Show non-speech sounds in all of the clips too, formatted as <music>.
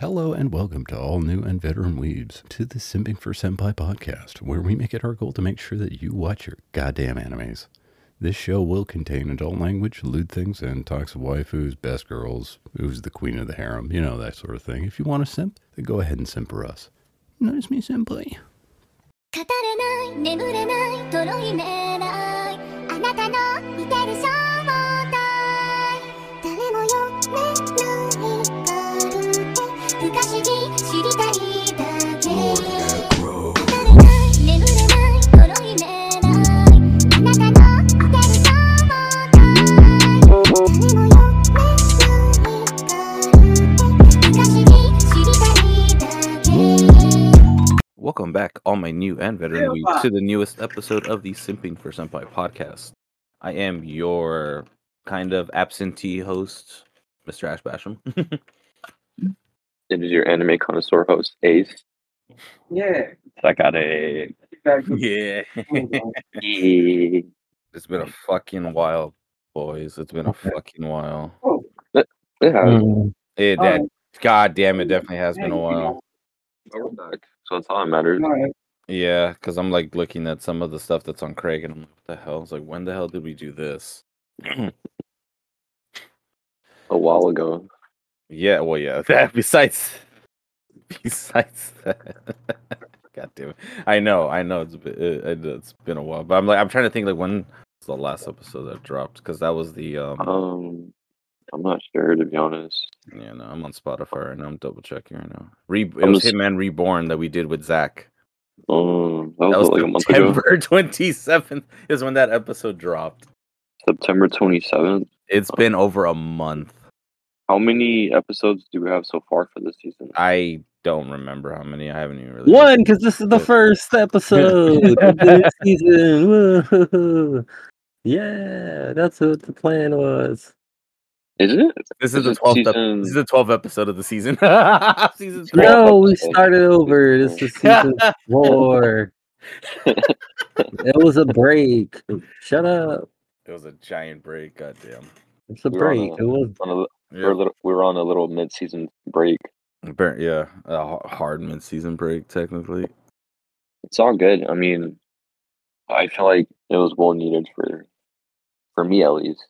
Hello and welcome to all new and veteran weebs to the Simping for Senpai podcast, where we make it our goal to make sure that you watch your goddamn animes. This show will contain adult language, lewd things, and talks of waifus, best girls, who's the queen of the harem, you know, that sort of thing. If you want to simp, then go ahead and simp for us. Notice me simply. 語れない眠れないとろいめないあなたの似てる Welcome back, all my new and veteran weebs, to the newest episode of the Simping for Senpai podcast. I am your kind of absentee host, Mr. Ash Basham. <laughs> It is your anime connoisseur host, Ace. Yeah. Sakare. yeah. <laughs> <laughs> Yeah. It's been a fucking while, boys. It's been a fucking while. It has. It, Oh. that, God damn, it definitely has been a while. But we're back. So that's all that matters. Alright. Yeah, because I'm like looking at some of the stuff that's on Craig, and I'm like, what the hell? It's like, when the hell did we do this? <clears throat> A while ago. Yeah, well, yeah. <laughs> That besides, besides that, <laughs> God damn it! I know, I know it's been, it, it- it's been a while, but I'm like, I'm trying to think like when was the last episode that dropped because that was the um. Um, I'm not sure to be honest. yeah, no, I'm on Spotify right now. I'm double checking right now. Re- it I'm was just- Hitman Reborn that we did with Zach. Um, that was, That was like a month ago. September <laughs> 27th is when that episode dropped. September 27th. It's been over a month. How many episodes do we have so far for this season? I don't remember how many. I haven't even really. One, because this is the first episode of <laughs> the season. Woo-hoo-hoo. Yeah, that's what the plan was. Is it? This is This the 12th. season- this is the 12th episode of the season. <laughs> season No, oh, we started over. This is <laughs> season four. It was a break. Shut up. It was a giant break. Goddamn. It's a We break. a- It was On a, Yeah. we're, a little, we were on a little mid-season break. Yeah, a hard mid-season break technically. It's all good. I mean, I feel like it was well needed for, for me at least.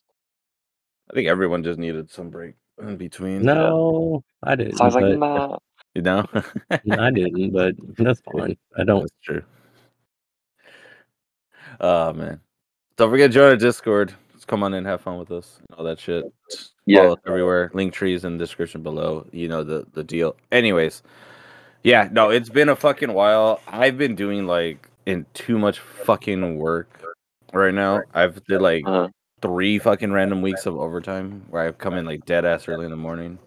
I think everyone just needed some break in between. no, I didn't. So I was like, but- nah. you know. <laughs> I didn't, but that's fine. I don't. That's true. Oh man. Don't forget to join our Discord. Just come on in, have fun with us. and All that shit. Yeah. Follow us everywhere. Link trees in the description below. You know the the deal. Anyways. Yeah, no, it's been a fucking while. I've been doing like in too much fucking work right now. I've did like Uh, three fucking random weeks of overtime where I've come in like dead ass early in the morning.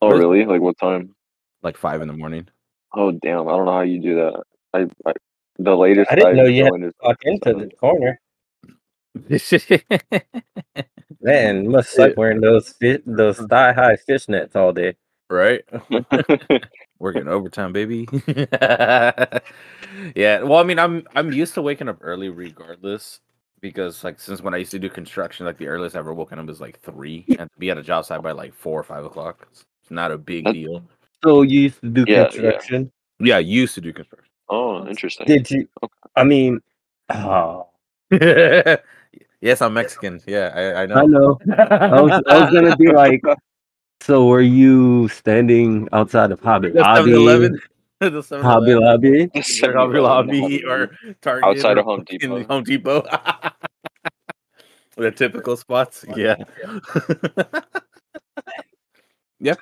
oh, Where's- really? Like what time? Like five in the morning. Oh, damn. I don't know how you do that. I, I the latest I didn't know you had joined is Walk into the corner. <laughs> Man, must suck wearing those fi- those mm. thigh high fishnets all day. right? <laughs> <laughs> Working overtime, baby. yeah. Well, I mean, I'm I'm used to waking up early regardless. Because like since when I used to do construction, like the earliest I ever woken up is like three and to be at a job site by like four or five o'clock. It's not a big That- deal. So you used to do Yeah, yeah. construction. Yeah, I used to do construction. oh, interesting. Did you? I mean, oh, <laughs> yes, I'm Mexican. Yeah, I, I know. I know. I was, I was gonna be <laughs> like, so were you standing outside of Hobby The Lobby? 7-Eleven. <laughs> The 7-Eleven. Hobby Lobby. Or Hobby Lobby or Target Outside or of Home fucking Depot. Home Depot. <laughs> the typical spots. Yeah. <laughs> Yep.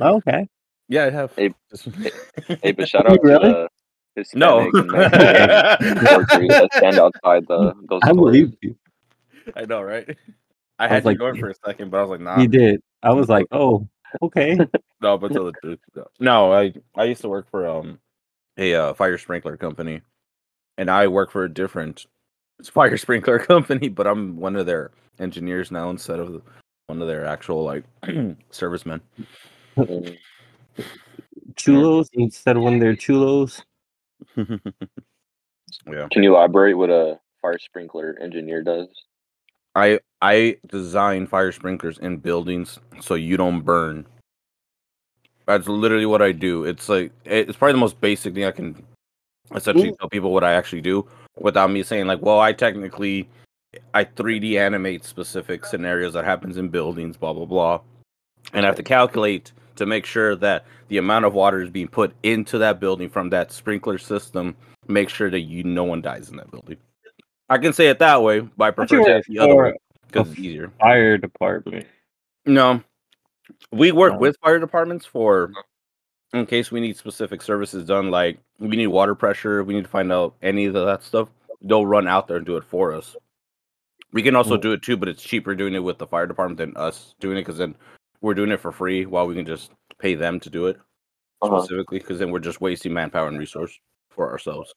Oh, okay. yeah, I have. Hey, Hey, but shout out Really? to the No. Hispanic and Mexican workers that stand outside the those I stores. believe you. I know, right? I I had was to like- go in for a second, but I was like, nah. You did. I was like, oh, okay. <laughs> No, but tell the truth. no. No, I I used to work for um a uh, fire sprinkler company, and I work for a different <laughs> fire sprinkler <laughs> company, but I'm one of their engineers now instead of one of their actual like <clears throat> servicemen. Chulos instead of one of their chulos. yeah, Can you elaborate what a fire sprinkler engineer does? I I design fire sprinklers in buildings so you don't burn That's literally what I do. It's like it's probably the most basic thing I can essentially tell people what I actually do without me saying like, well, I technically I 3D animate specific scenarios that happens in buildings, blah blah blah, and I have to calculate to make sure that the amount of water is being put into that building from that sprinkler system. Make sure that you no one dies in that building. I can say it that way, but I prefer to the other way because it's easier. Fire department. No, we work No. with fire departments for in case we need specific services done. Like we need water pressure, we need to find out any of that stuff. They'll run out there and do it for us. We can also Mm. do it too, but it's cheaper doing it with the fire department than us doing it because then we're doing it for free while we can just pay them to do it Uh-huh. specifically because then we're just wasting manpower and resource for ourselves.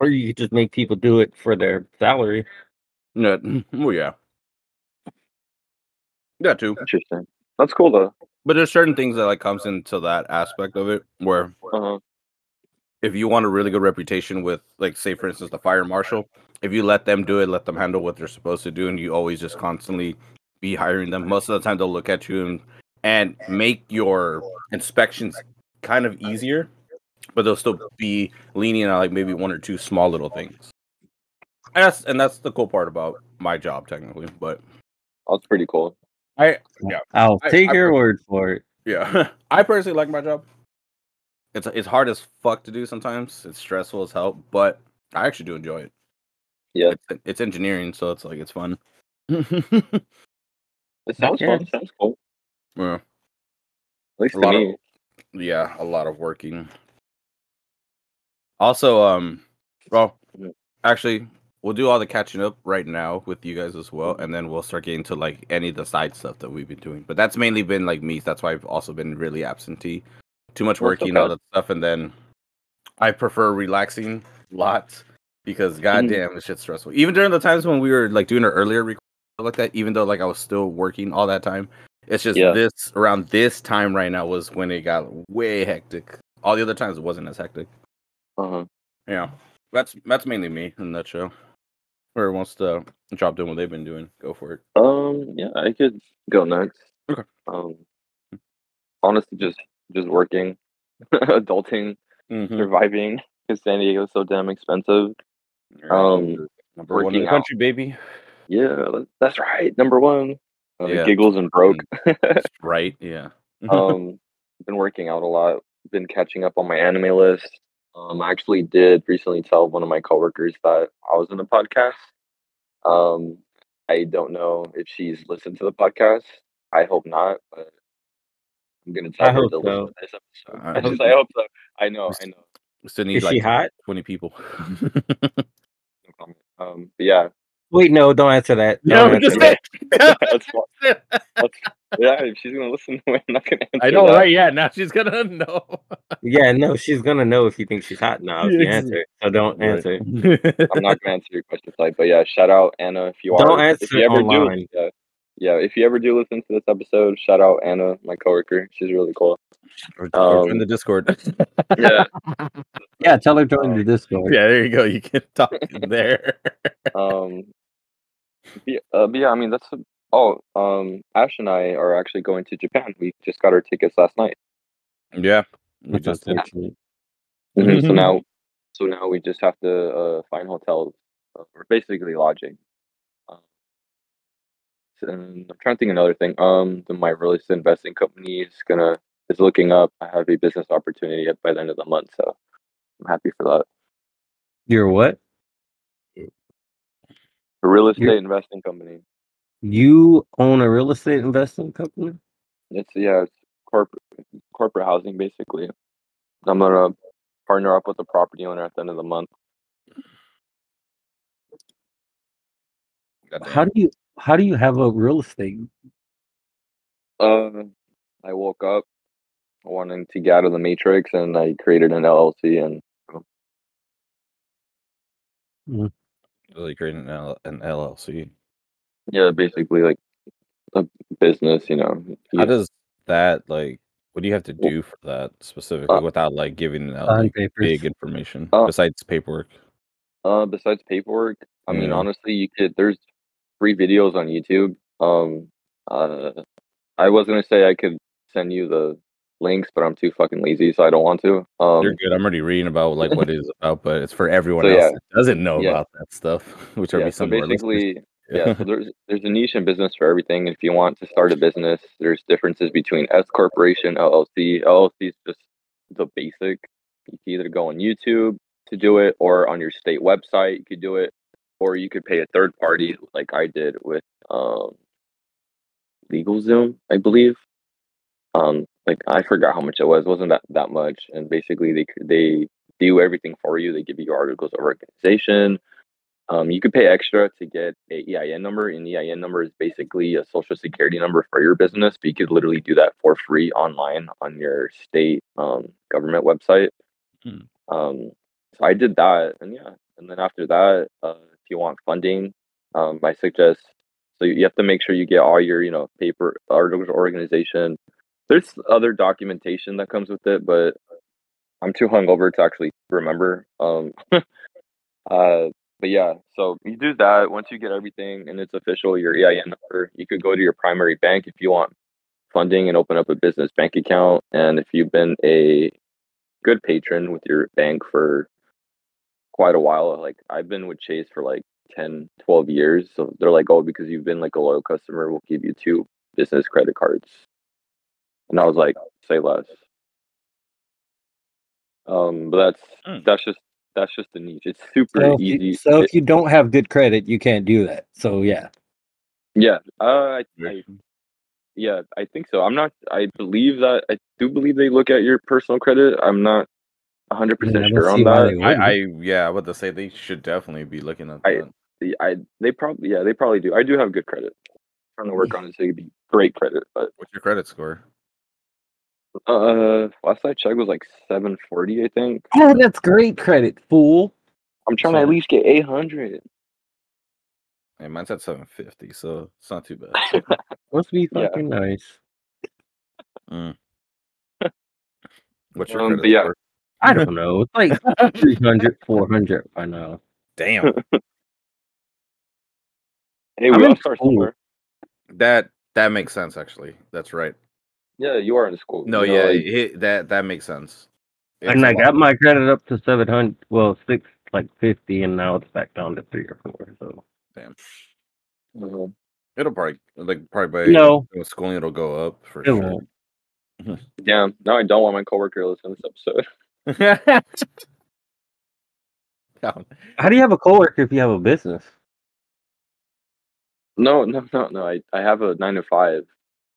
Or you could just make people do it for their salary. No, well, yeah, that too. Interesting. That's cool though. But there's certain things that like comes into that aspect of it where Uh-huh. if you want a really good reputation with like say for instance the fire marshal if you let them do it let them handle what they're supposed to do and you always just constantly be hiring them most of the time they'll look at you and and make your inspections kind of easier but they'll still be leaning on like maybe one or two small little things and that's and that's the cool part about my job technically but oh, That's pretty cool. i yeah I'll I- take I your pre- word for it. Yeah, <laughs> I personally like my job. It's it's hard as fuck to do sometimes. It's stressful as hell, but I actually do enjoy it. Yeah. It's, it's engineering, so it's like it's fun. It sounds Yeah. fun. Sounds cool. yeah, At least A to lot of- yeah, a lot of working. Also, um, well, actually, we'll do all the catching up right now with you guys as well, and then we'll start getting to like any of the side stuff that we've been doing. But that's mainly been like me. That's why I've also been really absentee. Too much working, all that stuff, and then I prefer relaxing lots because goddamn, this shit's stressful. Even during the times when we were like doing our earlier record like that, even though like I was still working all that time, it's just Yeah. this around this time right now was when it got way hectic. All the other times it wasn't as hectic. Uh-huh. Yeah, that's that's mainly me in that show. Whoever wants to drop doing what they've been doing, go for it. Um, yeah, I could go next. Okay. Um, honestly, just just working, <laughs> adulting, Mm-hmm. surviving because San Diego's so damn expensive. Um, number one in the out. country, baby. Yeah, that's right. Number one. Uh, Yeah. Giggles and broke. right? Yeah. <laughs> um, <laughs> been working out a lot. Been catching up on my anime list. Um, I actually did recently tell one of my coworkers that I was in a podcast. Um, I don't know if she's listened to the podcast. I hope not, but I'm gonna tell I her hope to so. listen to this episode. I <laughs> I, hope just, I hope so. I know, I know. Still need Is like she hot? twenty people. <laughs> Um, but yeah, Wait, no, don't answer that. No, Don't <laughs> just answer that. that's <laughs> what, yeah. If she's gonna listen to it, I'm not gonna answer I know, that. right? Yeah, now she's gonna <laughs> know. Yeah, no, she's gonna know if you think she's hot now if you answer. So don't answer. I'm not gonna answer your question type, but yeah, shout out Anna if you are. Don't if answer you ever online. do, yeah, yeah. If you ever do listen to this episode, shout out Anna, my coworker. She's really cool. Or- or in Um, the Discord. Yeah. Yeah, tell her join the Discord. yeah, there you go. You can talk in there. um. But Yeah, uh, yeah, I mean that's. Oh, um, Ash and I are actually going to Japan. We just got our tickets last night. yeah, we just did. unfortunate. Mhm, So Mhm. now, so now we just have to uh, find hotels, uh, or basically lodging. Um, and I'm trying to think another thing. Um, the, my real estate investing company is gonna is looking up. I have a business opportunity by the end of the month, so I'm happy for that. You're what? A real estate You're- investing company. You own a real estate investing company? It's yeah, it's corporate corporate housing basically. I'm gonna partner up with the property owner at the end of the month. How do you how do you have a real estate? Uh, I woke up wanting to get out of the matrix, and I created an LLC, and Really creating an, L- an LLC. yeah, basically like a business. You know, How Yeah. does that like? What do you have to do for that specifically Uh, without like giving out like, big information Uh, besides paperwork? Uh, besides paperwork, I mean, honestly, you could. There's free videos on YouTube. Um, uh, I was gonna say I could send you the links, but I'm too fucking lazy, so I don't want to. Um, You're good. I'm already reading about like what it is about, but it's for everyone So, else yeah. that doesn't know Yeah. about that stuff, <laughs> which are yeah, so basically, yeah, so <laughs> there's there's a niche in business for everything. If you want to start a business, there's differences between S corporation, LLC. LLC is just the basic. You can either go on YouTube to do it, or on your state website you could do it, or you could pay a third party, like I did with um, LegalZoom, I believe. Um, like I forgot how much it was. It wasn't that that much, and basically they they do everything for you. They give you articles of organization. Um, you could pay extra to get a EIN number, and EIN number is basically a social security number for your business. But you could literally do that for free online on your state um, government website. Hmm. Um, so I did that, and yeah, and then after that, uh, if you want funding, um, I suggest so you have to make sure you get all your you know paper articles of organization. There's other documentation that comes with it, but I'm too hungover to actually remember. Um, <laughs> uh, but yeah, so you do that. Once you get everything and it's official, your EIN number, you could go to your primary bank if you want funding and open up a business bank account. And if you've been a good patron with your bank for quite a while, like I've been with Chase for like 10, 12 years. So they're like, oh, because you've been like a loyal customer, we'll give you two business credit cards. And I was like, say less. Um, but that's Mm. that's just that's just the niche. It's super So easy. you, so It- if you don't have good credit, you can't do that. So yeah, yeah, uh, I, I, yeah, I think so. I'm not. I believe that. I do believe they look at your personal credit. I'm not 100 yeah, percent sure on that. I. I yeah, I would say they should definitely be looking at I- that. I they probably yeah they probably do. I do have good credit. I'm trying to work on it so it could be great credit, but What's your credit score? Uh, last I checked was like 740, I think. oh, that's great credit, fool. I'm trying to at least get 800. Hey, mine's at 750, so it's not too bad. <laughs> Must be Yeah. fucking nice. What's your Um, credit but yeah. score? I don't know. It's like <laughs> 300, 400 by now. Damn. <laughs> Hey, I'm we all start school. somewhere. that that makes sense actually. That's right. Yeah, you are in school. No, you know, yeah, like- it- that that makes sense. It's and I got my credit up to 700, well, six, like 50, and now it's back down to three or four. So Damn. Mhm. It'll probably like probably by No. with schooling it'll go up for It sure. won't. <laughs> Damn. Now I don't want my coworker to listen to this episode. <laughs> How do you have a coworker if you have a business? No, no, no, no. I, I have a nine to five,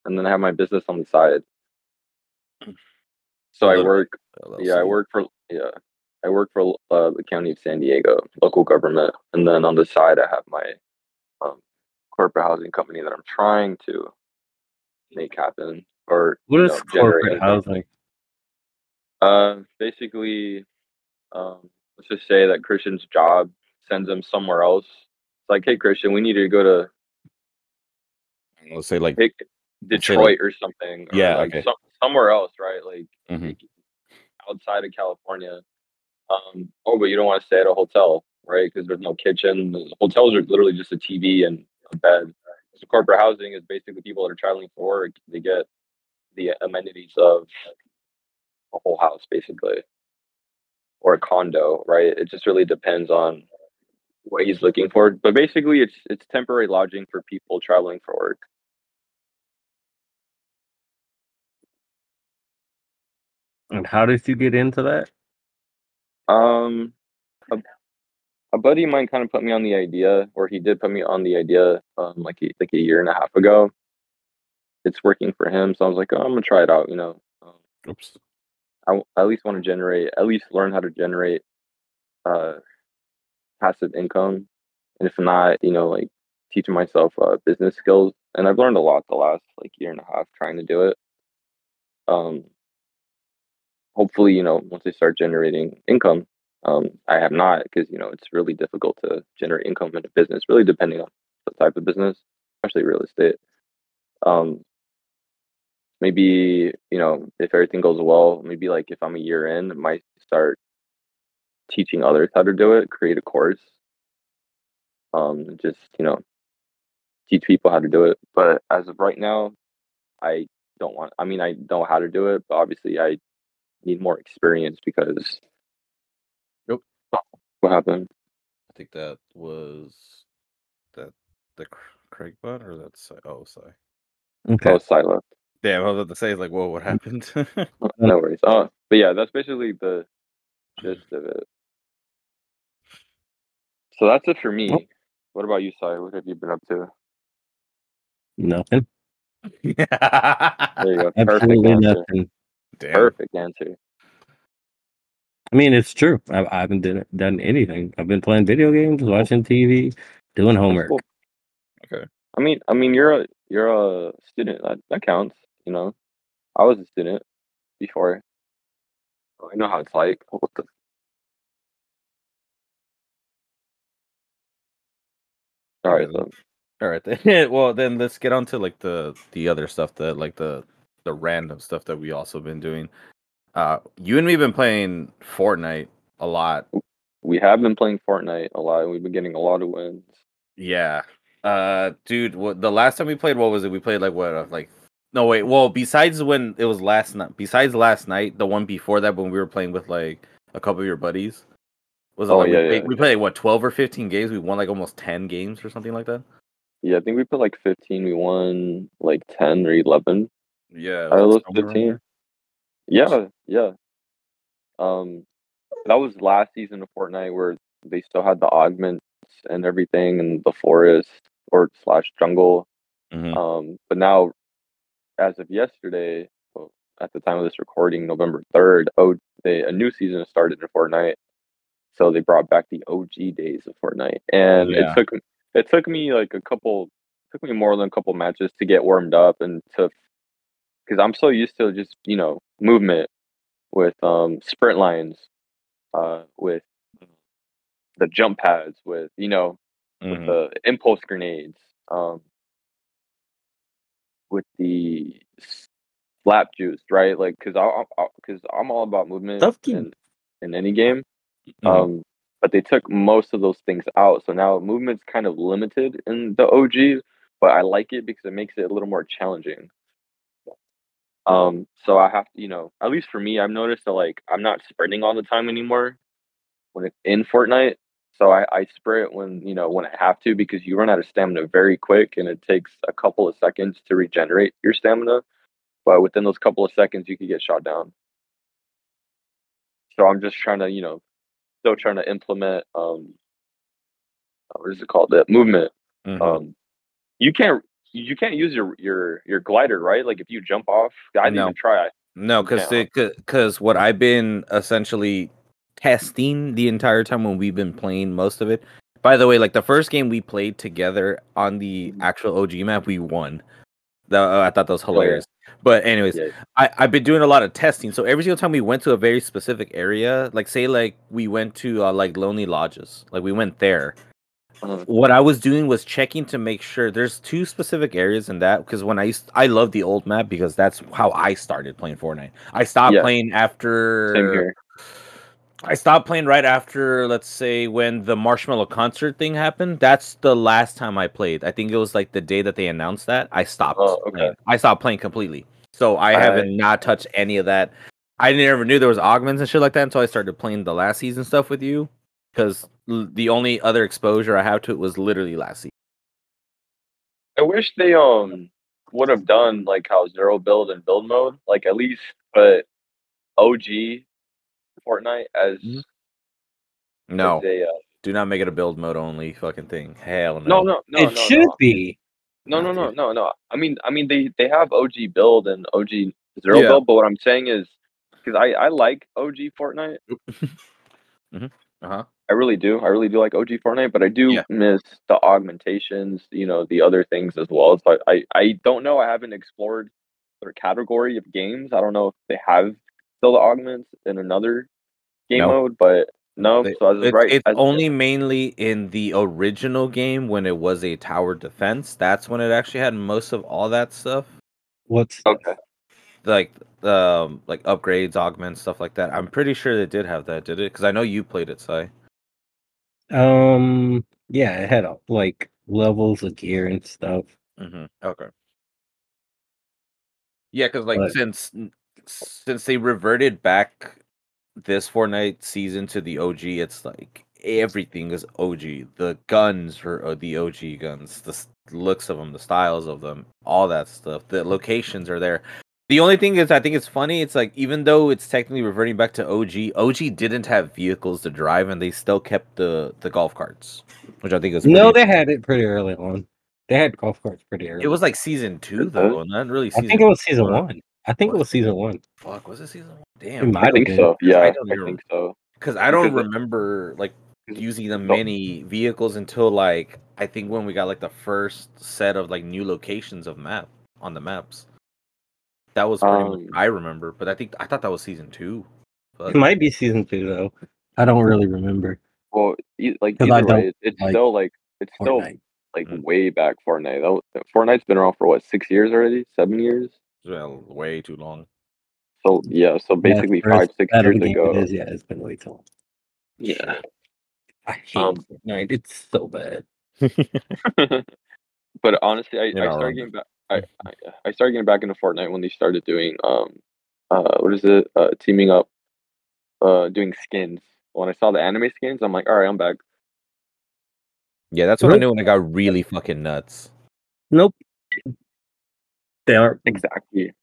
and then I have my business on the side. So I work. Yeah, I work for. Yeah, I work for uh, the county of San Diego, local government, and then on the side I have my um, corporate housing company that I'm trying to make happen or what is know, corporate housing? Uh, basically, um, let's just say that Christian's job sends him somewhere else. It's like, hey, Christian, we need you to go to Let's say like say, Detroit like- or something. Or Yeah, like okay. some, somewhere else, right? Like Mhm. outside of California. Um, oh, but you don't want to stay at a hotel, right? Because there's no kitchen. The hotels are literally just a TV and a bed. So corporate housing is basically people that are traveling for work. They get the amenities of a whole house, basically, or a condo, right? It just really depends on what he's looking for. But basically, it's it's temporary lodging for people traveling for work. And how did you get into that? Um, a, a buddy of mine kind of put me on the idea, or he did put me on the idea, um, like a, like a year and a half ago. It's working for him, so I was like, oh, I'm gonna try it out. You know, um, oops. I, I at least want to generate, at least learn how to generate, uh, passive income, and if not, you know, like teaching myself uh, business skills. And I've learned a lot the last like year and a half trying to do it. Um, hopefully, you know, once they start generating income, um, I have not because you know it's really difficult to generate income in a business, really depending on the type of business, especially real estate. Um, maybe you know if everything goes well, maybe like if I'm a year in, I might start teaching others how to do it, create a course, um, just you know teach people how to do it. But as of right now, I don't want. I mean, I know how to do it, but obviously, I need more experience because. Nope. What happened? I think that was that the Cr- Craig bot or that's oh sorry. Okay. Oh, Silo. Damn, I was about to say like, whoa, what mm. happened? <laughs> No worries. Oh, but yeah, that's basically the gist of it. So that's it for me. Well- What about you, Sai? What have you been up to? Nothing. <laughs> There you go. Perfect Absolutely answer. nothing. Damn. Perfect answer. I mean, it's true. I, I haven't done, done anything. I've been playing video games, oh. watching TV, doing homework. cool. Okay. I mean, I mean, you're a you're a student. That that counts. You know, I was a student before. Oh, I know how it's like. <laughs> What the? All right, Yeah. so All right. <laughs> Then. well, then let's get on to like the the other stuff that like the the random stuff that we also been doing. Uh, you and me have been playing Fortnite a lot. we have been playing Fortnite a lot. and We've been getting a lot of wins. Yeah. Uh, dude, what the last time we played? What was it? We played like what? uh, Like no wait. Well, besides when it was last night. Besides last night, the one before that when we were playing with like a couple of your buddies. Was it Oh, like yeah, we, yeah, played, we played like, what twelve or fifteen games? We won like almost ten games or something like that. Yeah, I think we put like 15. We won like 10 or 11. Yeah. I looked around 15. there. Yeah, yeah. Um, that was last season of Fortnite where they still had the augments and everything and the forest or slash jungle. Mhm. Um, but now, as of yesterday, well, at the time of this recording, November third, oh, they a new season started in Fortnite. So they brought back the OG days of Fortnite, and Yeah. it took it took me like a couple, took me more than a couple matches to get warmed up and to, because I'm so used to just you know movement with um sprint lines, uh with the jump pads, with you know with Mhm. the impulse grenades, um, with the slap juice, right? Like, cause I, because I'm all about movement in, in any game. Mhm. Um, but they took most of those things out, so now movement's kind of limited in the OG. But I like it because it makes it a little more challenging. Um, so I have to, you know, at least for me, I've noticed that like I'm not sprinting all the time anymore when it's in Fortnite. So I, I sprint when you know when I have to because you run out of stamina very quick and it takes a couple of seconds to regenerate your stamina. But within those couple of seconds, you could get shot down. So I'm just trying to, you know, still trying to implement um, uh, what is it called? The movement. Mhm. Um, you can't you can't use your your your glider, right? Like if you jump off, I didn't No. even try. No, because because what I've been essentially testing the entire time when we've been playing most of it. By the way, like the first game we played together on the Mm-hmm. actual OG map, we won. That, uh, I thought that was Oh, yeah. hilarious. But anyways, Yeah. I I've been doing a lot of testing. So every single time we went to a very specific area, like say like we went to uh, like Lonely Lodges, like we went there. What I was doing was checking to make sure there's two specific areas in that because when I used I love the old map because that's how I started playing Fortnite. I stopped Yeah. playing after. I stopped playing right after let's say when the Marshmello concert thing happened. That's the last time I played. I think it was like the day that they announced that. I stopped. Oh, okay. playing. I stopped playing completely. So I I- haven't not touched any of that. I never knew there was augments and shit like that until I started playing the last season stuff with you. Because the only other exposure I have to it was literally last season. I wish they um would have done like how zero build and build mode, like at least put OG Fortnite as, Mhm. No, as a uh, do not make it a build mode only fucking thing. Hell no no. no no it no should no. be. no no no no no. I mean I mean they they have OG build and OG zero Yeah. build, but what I'm saying is because I I like OG Fortnite. <laughs> Uh huh. I really do. I really do like OG Fortnite, but I do Yeah. miss the augmentations, you know, the other things as well. So I, I, I don't know. I haven't explored their category of games. I don't know if they have still the augments in another game No. mode, but no. They- so as of It's, right, it's as, only mainly in the original game when it was a tower defense. That's when it actually had most of all that stuff, What's okay. like um, like upgrades, augments, stuff like that. I'm pretty sure they did have that, did it? Because I know you played it, Sai. Um yeah, it had like levels of gear and stuff. Mm-hmm. Okay. Yeah, because like But- since since they reverted back this Fortnite season to the OG, it's like everything is OG. The guns are uh, the OG guns. The looks of them, the styles of them, all that stuff. The locations are there. The only thing is, I think it's funny. It's like even though it's technically reverting back to OG, OG didn't have vehicles to drive, and they still kept the the golf carts, which I think is No, they had it pretty early on. They had golf carts pretty early. It was like season two though, not really. I think it was season four. one. I think it was season one. Fuck, was it season one? It Damn, might I think been. so. Yeah, I I, don't even- think so. because I don't remember like using the No. many vehicles until like I think when we got like the first set of like new locations of map on the maps. That was pretty much Um, I remember, but I think I thought that was season two. But It might be season two though. I don't really remember. Well, e- like 'Cause either way, don't it's like still like it's still like Mm. way back Fortnite. That, was- Fortnite's been around for what six years already, seven years. well, way too long. So yeah, so basically Yeah, five first six years ago. It is, yeah, it's been way too long. Yeah. I hate Um, Fortnite. It's so bad. <laughs> <laughs> but honestly, I, You're I started wrong. getting back. I, I I started getting back into Fortnite when they started doing um uh what is it uh teaming up uh doing skins. When I saw the anime skins, I'm like, all right, I'm back. Yeah, that's when I knew when I got really fucking nuts. Nope. They aren't. Exactly.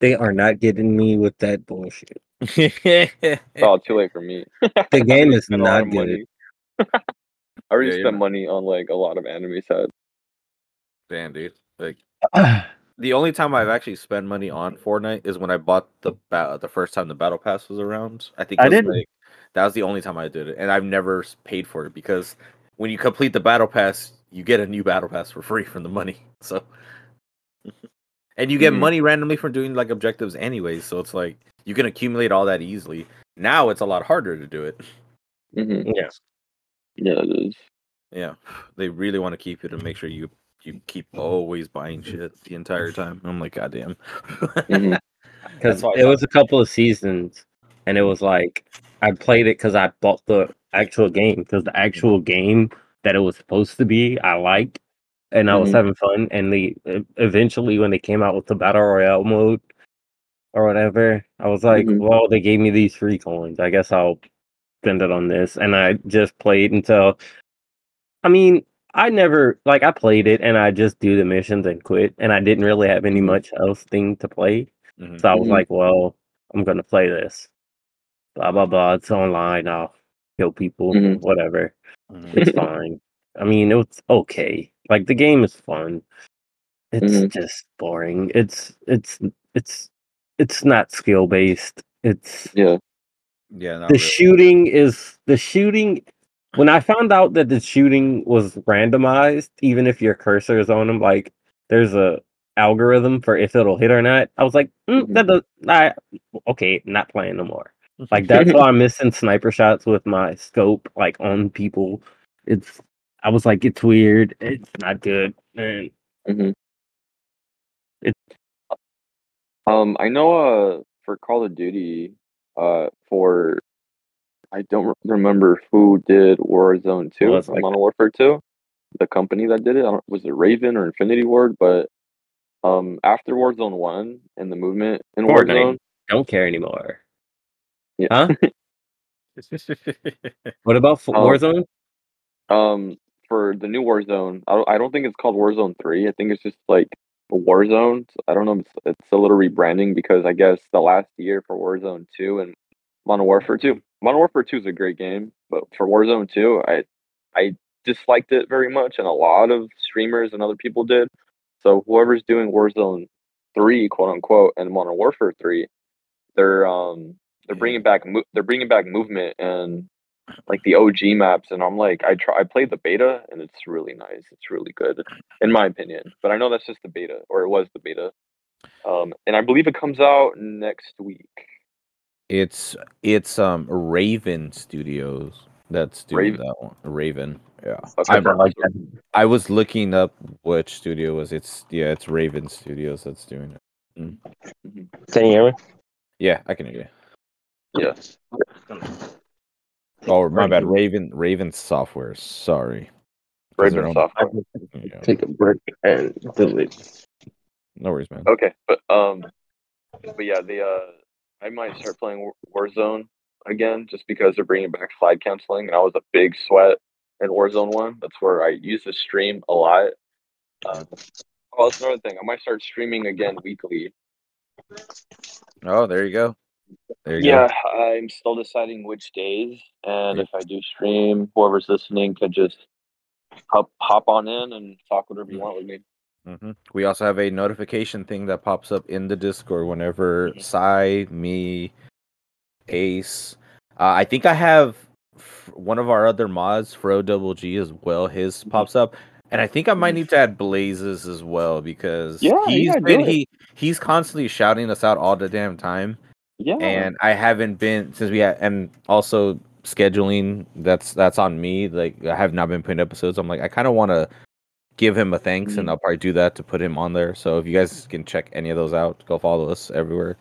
They are not getting me with that bullshit. <laughs> Oh, too late for me. The <laughs> game is Spent a lot not of good. <laughs> I already Yeah, spent not- money on like a lot of anime sets. Damn, dude. Like the only time I've actually spent money on Fortnite is when I bought the ba- the first time the battle pass was around. I think I didn't- like that was the only time I did it, and I've never paid for it because when you complete the battle pass, you get a new battle pass for free from the money. <laughs> So, and you get Mhm. money randomly from doing like objectives anyways. So it's like you can accumulate all that easily. Now it's a lot harder to do it. hmm Yeah. Yeah, it is. Yeah, they really want to keep you to make sure you you keep always buying shit the entire time. I'm like, goddamn. <laughs> Mhm. because it was a couple of seasons, and it was like I played it because I bought the actual game because the actual game that it was supposed to be I liked, and I was Mhm. having fun. And they e- eventually when they came out with the battle royale mode or whatever, I was like, Mhm. well, they gave me these free coins. I guess I'll spend it on this, and I just played until. I mean, I never like I played it and I just do the missions and quit, and I didn't really have any Mhm. much else thing to play. Mhm. So I was Mhm. like, well, I'm gonna play this. Blah blah blah. It's online. I'll kill people. Mhm. Whatever. Mhm. It's fine. I mean, it's okay. Like the game is fun. It's Mhm. just boring. It's it's it's it's not skill based. It's Yeah. Yeah, not the really. shooting is the shooting. When I found out that the shooting was randomized, even if your cursor is on them, like there's a algorithm for if it'll hit or not. I was like, mm, Mhm. that does. I okay, not playing no more. Like that's <laughs> why I'm missing sniper shots with my scope, like on people. It's. I was like, it's weird. It's not good. And hmm It- Um, I know. Uh, for Call of Duty, uh, for I don't re- remember who did Warzone two, Well, it's or like- Modern Warfare two, the company that did it. I don't, was it Raven or Infinity Ward? But um, after Warzone one and the movement in Fortnite. Warzone, don't care anymore. yeah. Huh? <laughs> <laughs> What about F- Oh. Warzone? um, for the new Warzone, I don't, I don't think it's called Warzone three. I think it's just like Warzone. I don't know. It's, it's a little rebranding because I guess the last year for Warzone two and Modern Warfare two. Modern Warfare two is a great game, but for Warzone two, I I disliked it very much, and a lot of streamers and other people did. So whoever's doing Warzone three, quote unquote, and Modern Warfare three, they're um they're bringing back mo- they're bringing back movement and like the OG maps, and I'm like, I try, I played the beta, and it's really nice. It's really good, in my opinion. But I know that's just the beta, or it was the beta. Um, and I believe it comes out next week. It's it's um Raven Studios that's doing Raven. that one. Raven. Yeah. I'm- like <laughs> I was looking up which studio was it's yeah, it's Raven Studios that's doing it. Can you hear me? Yeah, I can hear you. Yes. Oh my bad, Raven. Raven Software. Sorry. Raven they're software. Yeah. Take a break and delete. No worries, man. Okay, but um, but yeah, the uh, I might start playing Warzone again just because they're bringing back slide canceling, and I was a big sweat in Warzone one. That's where I used to stream a lot. Uh, oh, that's another thing. I might start streaming again weekly. Oh, there you go. There you Yeah, I'm still deciding which days, and if I do stream, whoever's listening could just hop hop on in and talk whatever you want with me. Go. hmm We also have a notification thing that pops up in the Discord whenever Sai, me, Ace. Uh, I think I have f- one of our other mods, Fro Double G, as well. His pops up, and I think I might need to add Blazes as well because Yeah, he's yeah, been he he's constantly shouting us out all the damn time. Yeah, and I haven't been since we had, and also scheduling. That's that's on me. Like I have not been putting episodes. I'm like I kind of want to give him a thanks, and Mhm. I'll probably do that to put him on there. So if you guys can check any of those out, go follow us everywhere.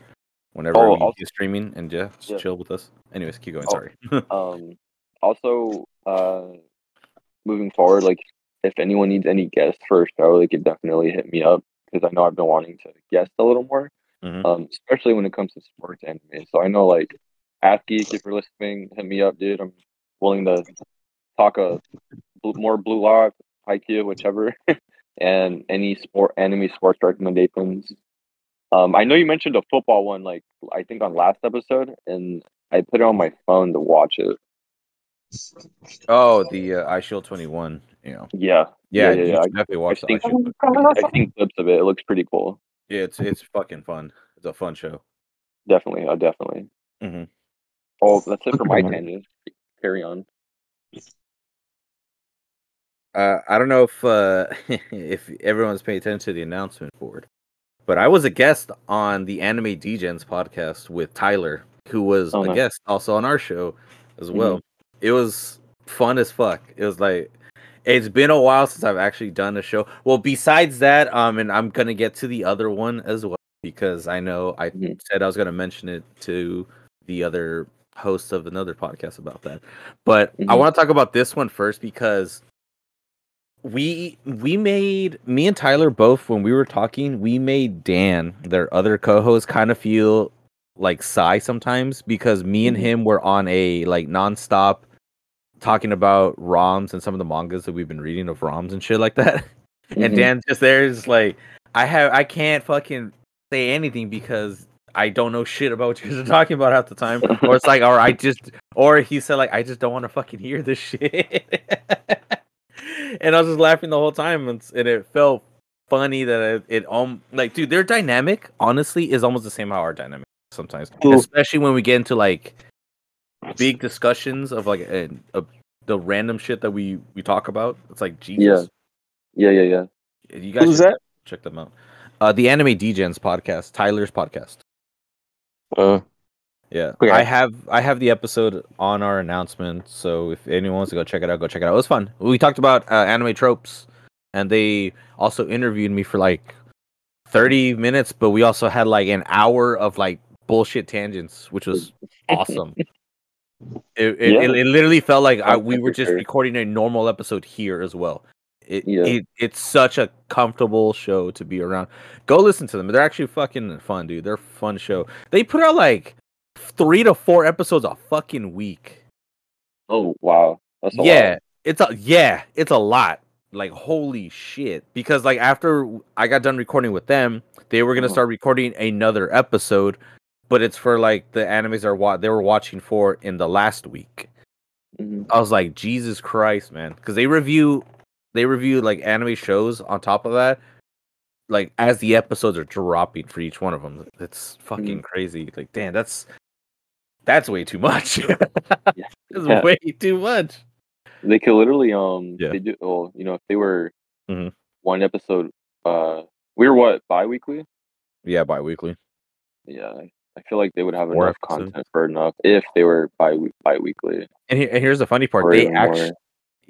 Whenever Oh, we also- do streaming and yeah, just Yeah. chill with us. Anyways, keep going. Oh. Sorry. <laughs> Um, also, uh, moving forward, like if anyone needs any guests for a show, they could definitely hit me up because I know I've been wanting to guest a little more, Mhm. um, especially when it comes to sports anime. So I know, like, Athgeek, if you're listening, hit me up, dude. I'm willing to talk a more Blue Lock, Haikyuu, whichever, <laughs> and any sport anime sports recommendations. Um, I know you mentioned a football one, like I think on last episode, and I put it on my phone to watch it. oh, the uh, Eyeshield 21. You know, Yeah, yeah, Yeah, yeah, yeah. definitely watch the think- I seen clips of it. It looks pretty cool. Yeah, it's it's fucking fun. It's a fun show. Definitely, uh, definitely. Mhm. Oh, that's it for my tangent. Carry on. Uh, I don't know if uh, <laughs> if everyone's paying attention to the announcement board, but I was a guest on the Anime Degens podcast with Tyler, who was Oh, a nice. guest also on our show as well. It was fun as fuck. It was like it's been a while since I've actually done a show. Well, besides that, um, and I'm gonna get to the other one as well because I know I Mhm. said I was gonna mention it to the other hosts of another podcast about that. But I Mhm. want to talk about this one first because we we made me and Tyler both when we were talking, we made Dan, their other co-host, kind of feel like sigh sometimes because me and Mhm. him were on a like nonstop talking about ROMs and some of the mangas that we've been reading of ROMs and shit like that. <laughs> And Mhm. Dan's just there is like I have I can't fucking say anything because I don't know shit about what you're talking about half the time. Or it's like or I just or he said like I just don't want to fucking hear this shit. <laughs> and I was just laughing the whole time and, and it felt funny that it, it um like dude their dynamic honestly is almost the same how our dynamic sometimes. Especially when we get into like big discussions of like a, a, the random shit that we we talk about. It's like jesus. Yeah, yeah, yeah. you guys Who's that? check them out. Uh the Anime Degens podcast tyler's podcast. Uh, yeah. Okay. i have i have the episode on our announcement so if anyone wants to go check it out go check it out. It was fun. We talked about uh, anime tropes and they also interviewed me for like 30 minutes but we also had like an hour of like bullshit tangents which was <laughs> awesome. It, it, Yeah. it, it literally felt like I, we were just recording a normal episode here as well. It, Yeah. it it's such a comfortable show to be around. Go listen to them. They're actually fucking fun dude. They're a fun show. They put out like three to four episodes a fucking week. Oh wow, that's a yeah lot. it's a yeah it's a lot. Like holy shit. Because like after i got done recording with them they were gonna Uh-huh. start recording another episode but it's for like the animes are what they were watching for in the last week. Mhm. i was like jesus christ man. Because they review they review like anime shows on top of that like as the episodes are dropping for each one of them it's fucking crazy. Like damn that's that's way too much Yeah. <laughs> it's Yeah. way too much They could literally um Yeah. they do well, you know, if they were Mhm. one episode uh we were what, bi weekly? yeah bi-weekly Yeah. I- feel like they would have Four enough episodes. content for enough if they were bi bi weekly. And, here, and here's the funny part. Or They actually,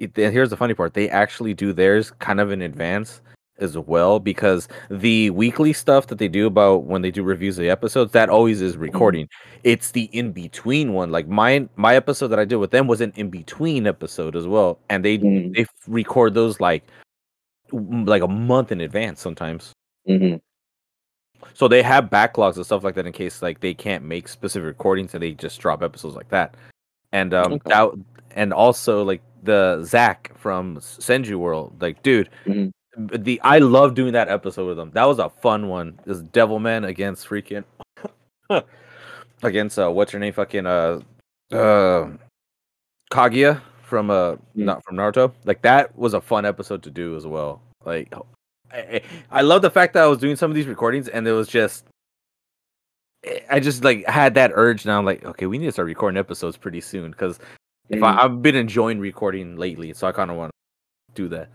more. here's the funny part. They actually do theirs kind of in advance as well because the weekly stuff that they do about when they do reviews of the episodes that always is recording. It's the in between one. Like my my episode that I did with them was an in between episode as well, and they Mm. they f- record those like like a month in advance sometimes. hmm So they have backlogs and stuff like that in case like they can't make specific recordings and they just drop episodes like that. And um Okay. that and also like the Zach from Senju World, like dude, Mhm. The I love doing that episode with them. That was a fun one. This Devilman against freaking <laughs> against uh what's your name fucking uh uh Kaguya from uh Mm. not from Naruto. Like that was a fun episode to do as well. Like I, I- love the fact that I was doing some of these recordings and it was just I just like had that urge now. I'm like, okay, we need to start recording episodes pretty soon because if I, I've been enjoying recording lately, so I kind of want to do that.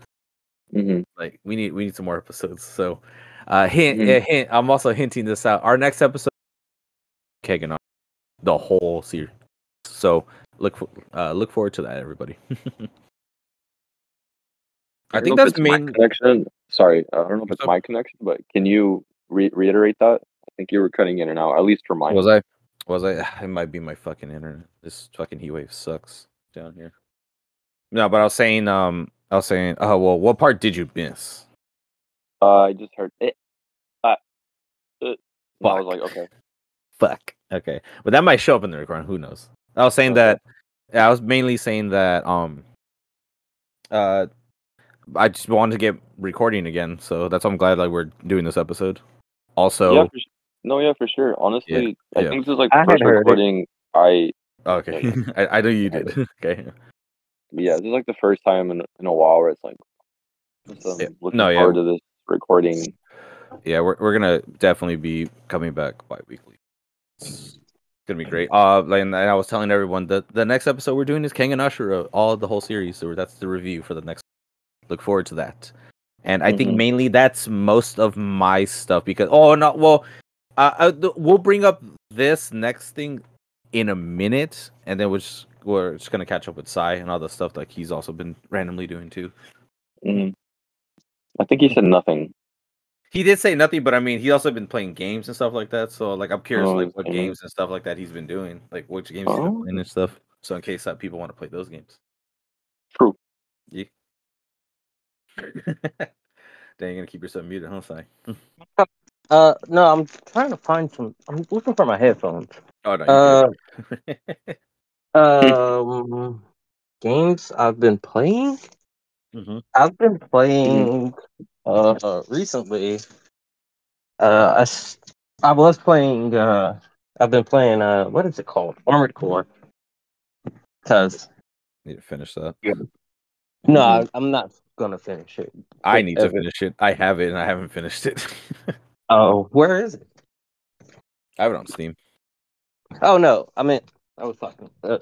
Hmm Like we need we need some more episodes. So, uh, hint, Mhm. uh, hint. I'm also hinting this out. Our next episode, Kengan, on the whole series. So look for, uh, look forward to that, everybody. <laughs> I don't think that's main. connection. Sorry, I don't know if it's up? my connection, but can you re- reiterate that? I think you were cutting in and out, at least for mine. Was I? Was I? <sighs> It might be my fucking internet. This fucking heat wave sucks down here. No, but I was saying, um, I was saying, oh well, what part did you miss? Uh, I just heard it. Uh, uh, and I was like, okay. <laughs> Fuck. Okay, but that might show up in the recording. Who knows? I was saying Okay. that. I was mainly saying that. Um. Uh, I just wanted to get recording again, so that's why I'm glad like we're doing this episode. Also, yeah, for, su- no, yeah, for sure. Honestly, I yeah. think this is like I the first heard it. recording I. okay, <laughs> I, I know you did. <laughs> okay, Yeah, this is like the first time in in a while where it's like, Yeah. looking No, yeah. forward to this recording. yeah, we're we're gonna definitely be coming back bi-weekly. It's gonna be great. Uh, like, and I was telling everyone that the next episode we're doing is Kengan Ashura, all the whole series. So that's the review for the next. Look forward to that. And I think Mhm. mainly that's most of my stuff because oh no, well, uh, uh, we'll bring up this next thing in a minute, and then we're just, we're just gonna catch up with Sai and all the stuff like he's also been randomly doing too. Mhm. I think he said nothing. He did say nothing, but I mean, he also been playing games and stuff like that. So, like, I'm curious, Oh, like, what gaming. games and stuff like that he's been doing, like, which games he's been Oh. playing and stuff. So, in case that people want to play those games, True. yeah. <laughs> Then you're gonna keep yourself muted, huh, Sai? Uh, no, I'm trying to find some. I'm looking for my headphones. Oh no. Uh, <laughs> um, games I've been playing. Mhm. I've been playing uh recently. Uh, I, I was playing. Uh, I've been playing. Uh, what is it called? Armored Core. Cause Need to finish that. Yeah. no, Mhm. I, I'm not gonna finish it. I need to finish it. I have it, and I haven't finished it. <laughs> Oh, where is it? I have it on Steam. Oh no, I meant I was talking. Uh,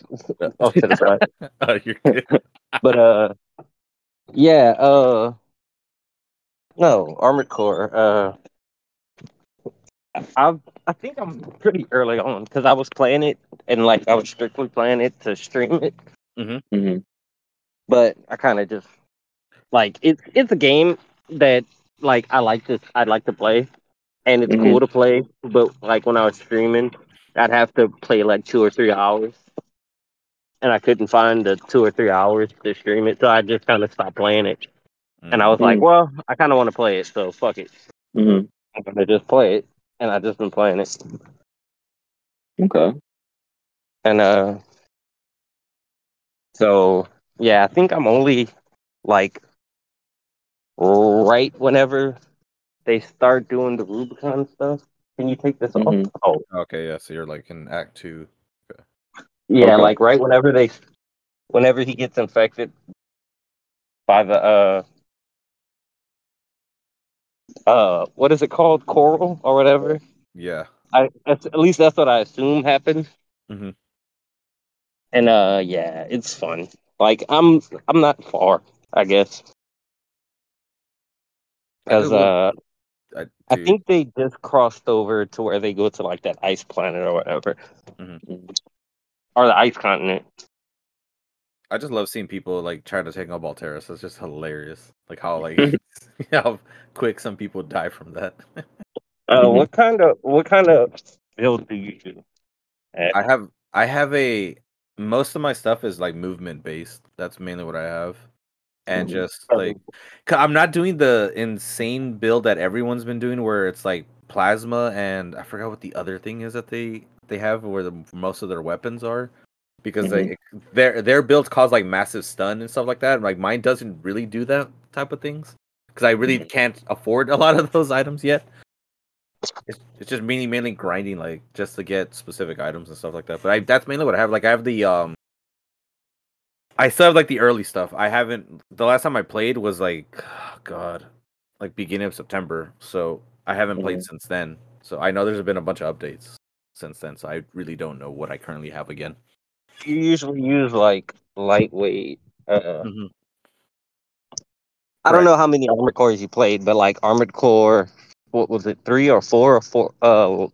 off to the side. oh, you're good. <laughs> but uh yeah uh no armored core uh i i think i'm pretty early on because i was playing it and like i was strictly playing it to stream it Mm-hmm. but i kind of just like it's it's a game that like i like to i'd like to play and it's Mhm. cool to play but like when i was streaming i'd have to play like two or three hours and i couldn't find the two or three hours to stream it so i just kind of stopped playing it and I was like, Mm. well, I kind of want to play it, so fuck it. hmm I'm gonna just play it, and I've just been playing it, Okay. and uh, so yeah, I think I'm only like right whenever they start doing the Rubicon stuff. Can you take this Mhm. off? Oh, okay, yeah. So you're like in Act Two. yeah, Okay. like right whenever they, whenever he gets infected by the uh. Uh, what is it called? Coral or whatever. Yeah. I that's, at least that's what I assume happened. Mhm. And uh, yeah, it's fun. Like I'm I'm not far, I guess, I just because love- uh, I, I think they just crossed over to where they go to like that ice planet or whatever, Mhm. or the ice continent. I just love seeing people like trying to take on Balteus. It's just hilarious. Like how like <laughs> <laughs> how quick some people die from that. <laughs> Uh, what kind of what kind of build do you do? I have I have a most of my stuff is like movement based. That's mainly what I have. And Mhm. just like like I'm not doing the insane build that everyone's been doing where it's like plasma and I forgot what the other thing is that they they have where the most of their weapons are because they their their builds cause like massive stun and stuff like that. Like mine doesn't really do that type of things because I really can't afford a <laughs> lot of those items yet. It's, it's just mainly mainly grinding like just to get specific items and stuff like that. But I that's mainly what I have. Like I have the um I still have like the early stuff. I haven't the last time I played was like <sighs> god, like beginning of September. So I haven't played since then. So I know there's been a bunch of updates since then. So I really don't know what I currently have again. You usually use like lightweight. Uh, Mhm. I don't know how many armored cores you played, but like armored core, what was it, three or four or four? Uh,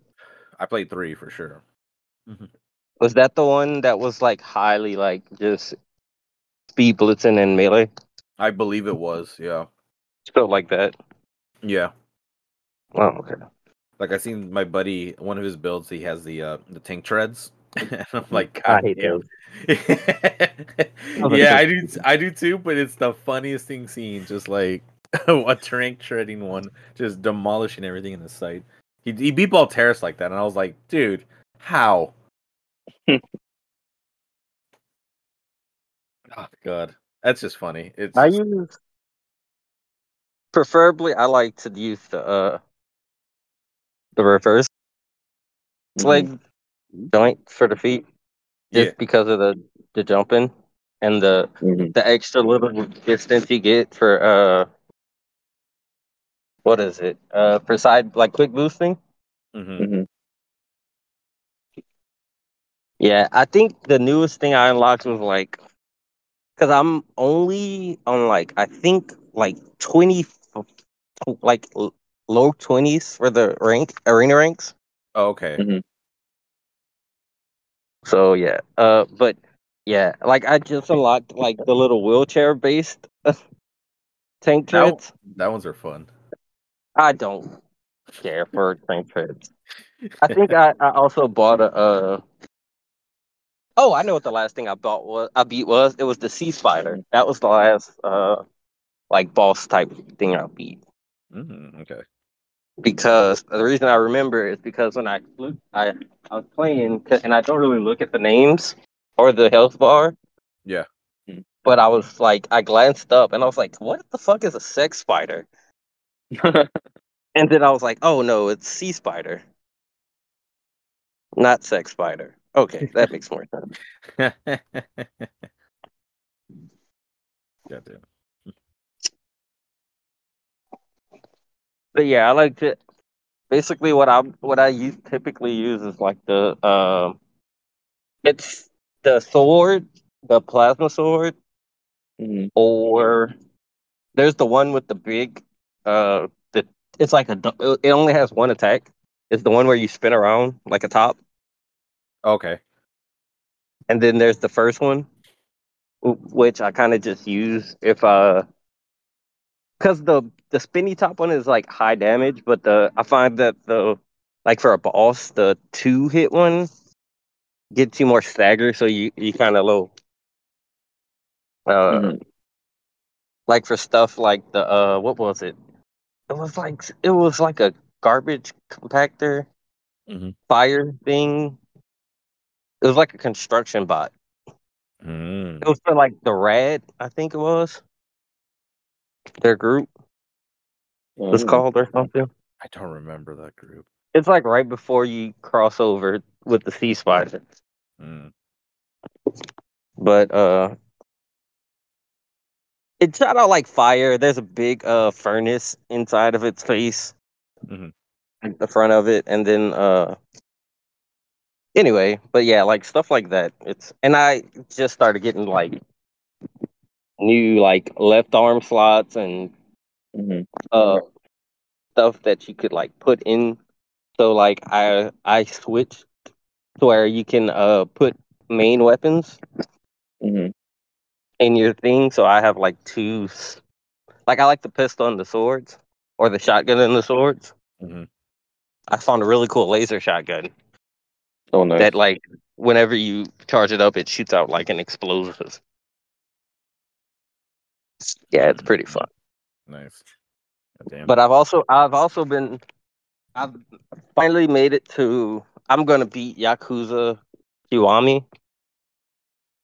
I played three for sure. was that the one that was like highly like just speed blitzing and melee? I believe it was, yeah. Felt like that. Yeah. Oh, okay. Like I seen my buddy one of his builds, he has the uh the tank treads. <laughs> and I'm like, I God hate damn. those. <laughs> yeah, I do I do too, but it's the funniest thing seen, just like <laughs> a tank treading one, just demolishing everything in the sight. He he beat Balteus like that, and I was like, dude, how? Oh god. That's just funny. It's I use preferably I like to use the uh the reverse leg joint for the feet just yeah. because of the the jumping and the Mhm. the extra little distance you get for uh what is it uh for side like quick boosting mhm. Mhm. yeah i think the newest thing i unlocked was like because i'm only on like i think like 20 like l- low 20s for the rank arena ranks Oh, okay. Mhm. so yeah uh but yeah like i just unlocked like the little wheelchair based <laughs> tank That That ones are fun. I don't care for tank treads. I think I, I also bought a. Uh... Oh, I know what the last thing I bought was. I beat was. It was the Sea Spider. That was the last uh like boss type thing I beat. Mm, okay. Because the reason I remember is because when I I I was playing and I don't really look at the names or the health bar. Yeah. But I was like, I glanced up and I was like, what the fuck is a sex spider? <laughs> And then I was like, oh no, it's sea spider. Not sex spider. Okay, that makes more sense. <laughs> Goddamn. But yeah, I like to basically what I what I use typically use is like the um it's the sword, the plasma sword, Mhm. or there's the one with the big uh the it's like a it only has one attack. It's the one where you spin around like a top. Okay. And then there's the first one, which I kind of just use if uh, because the the spinny top one is like high damage, but the I find that the like for a boss, the two hit one gets you more stagger, so you you kind of low. Uh, Mhm. like for stuff like the uh, what was it? It was like it was like a garbage compactor Mhm. fire thing. It was like a construction bot. Mm. It was for like the Rad, I think it was. Their group was Oh. called or something. I don't remember that group. It's like right before you cross over with the Sea Spider. Mm. But uh it shot out like fire. There's a big uh furnace inside of its face. Mhm. The front of it. And then uh anyway, but yeah, like stuff like that. It's and I just started getting like new like left arm slots and Mhm. uh stuff that you could like put in so like i i switched to where you can uh put main weapons Mhm. in your thing so i have like two like i like the pistol and the swords or the shotgun and the swords Mhm. i found a really cool laser shotgun Oh, nice. that like whenever you charge it up it shoots out like an explosive yeah it's pretty fun Nice. Goddamn. but I've also I've also been I've finally made it to. I'm gonna beat Yakuza Kiwami.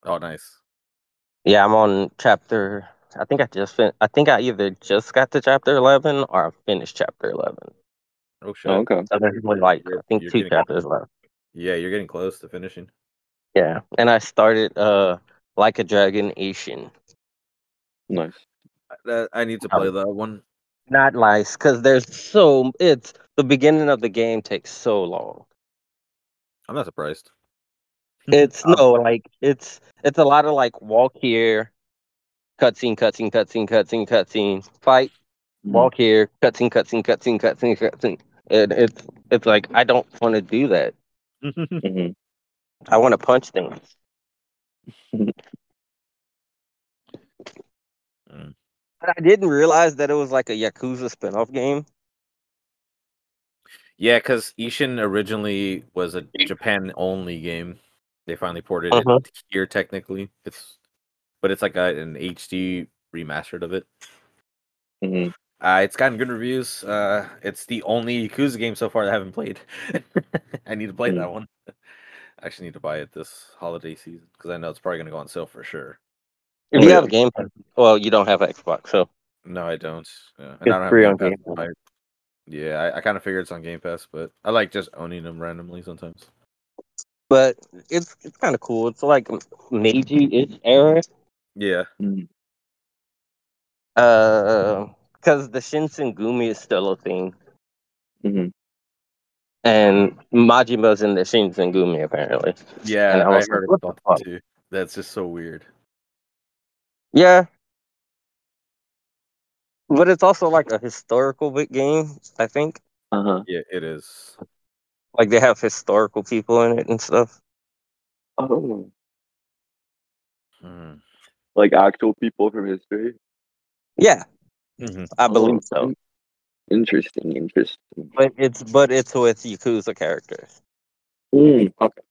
Oh, nice. Yeah, I'm on chapter. I think I just fin- I think I either just got to chapter eleven or I finished chapter eleven. Oh shit. Oh, okay. So there's only like I think you're two chapters left. Yeah, you're getting close to finishing. Yeah, and I started uh like a dragon Ishin. Nice. I, I need to Um, play that one. Not nice because there's so it's the beginning of the game takes so long. I'm not surprised. <laughs> It's Um, no like it's it's a lot of like walk here, cutscene, cutscene, cutscene, cutscene, cutscene, fight, walk here, cutscene, cutscene, cutscene, cutscene, cutscene. And it's it's like I don't want to do that. Hmm <laughs> I want to punch things. Mm. But I didn't realize that it was like a Yakuza spin-off game. yeah, because Ishin originally was a Japan only game. They finally ported Uh-huh. it here technically. It's but it's like a, an HD remastered of it. hmm Uh, it's gotten good reviews. Uh, it's the only Yakuza game so far that I haven't played. <laughs> I need to play Hmm. that one. I actually need to buy it this holiday season because I know it's probably going to go on sale for sure. If you have a Game well, you don't have Xbox, so No, I don't. Yeah, It's I don't free have on Game Pass. Yeah, I, I kind of figured it's on Game Pass, but I like just owning them randomly sometimes. but it's it's kind of cool. It's like Meiji-ish era, Yeah, uh, because the Shinsengumi is still a thing, hmm and Majima's in the Shinsengumi apparently. yeah, And I I, was like, heard what the about that too. That's just so weird. Yeah, but it's also like a historical big game. I think Uh-huh. Yeah, it is. like they have historical people in it and stuff. Oh. Hmm. Like actual people from history. Yeah, Mhm. I believe so. Interesting, interesting. But it's but it's with Yakuza characters. Mm, okay.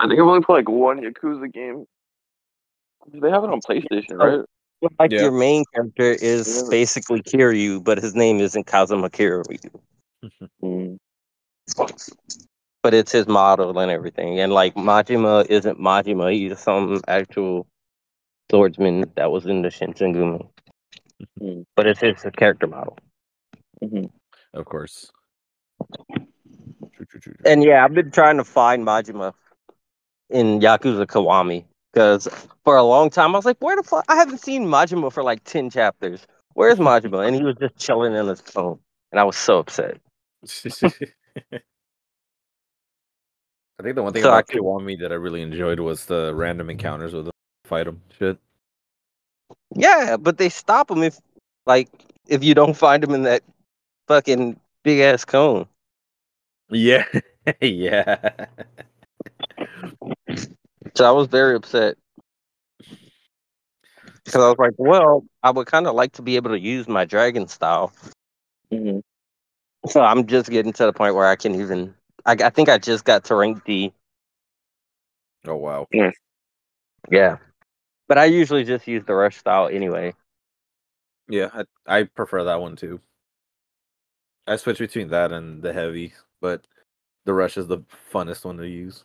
I think I've only played like one Yakuza game. They have it on PlayStation, Oh. right? Like Yeah. your main character is Yeah. basically Kiryu, but his name isn't Kazuma Kiryu. Mm. But it's his model and everything. And like Majima isn't Majima, he's some actual swordsman that was in the Shinsengumi. Mm. But it's it's a character model. hmm Of course. True, true, true, true. And yeah, I've been trying to find Majima in Yakuza Kiwami. Because for a long time I was like, where the fuck I haven't seen Majima for like ten chapters. Where's Majima? And he was just chilling in his phone. And I was so upset. <laughs> I think the one thing So I about could- Kiwami that I really enjoyed was the random encounters with them, fight them, shit. Yeah, but they stop them if, like, if you don't find them in that fucking big ass cone. Yeah, <laughs> yeah. So I was very upset because I was like, well, I would kind of like to be able to use my dragon style. hmm So I'm just getting to the point where I can even. I, I think I just got to rank D. Oh wow. Yeah, but I usually just use the rush style anyway. Yeah, I, I prefer that one too. I switch between that and the heavy, but the rush is the funnest one to use.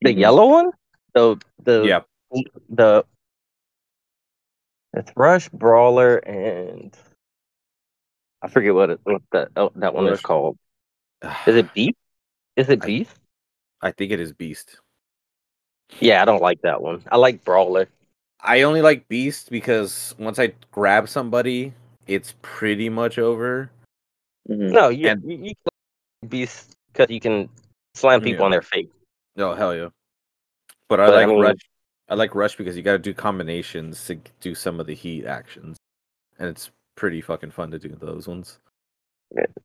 The yellow one, the the Yeah, the it's rush brawler and I forget what it what that oh, that one is called. <sighs> Is it beef? Is it I- beef? I think it is Beast. Yeah, I don't like that one. I like brawler. I only like Beast because once I grab somebody, it's pretty much over. hmm No, you And- you, you beast because you can slam people Yeah. on their face. Oh hell yeah! But I But I like mean- Rush. I like Rush because you got to do combinations to do some of the heat actions, and it's pretty fucking fun to do those ones.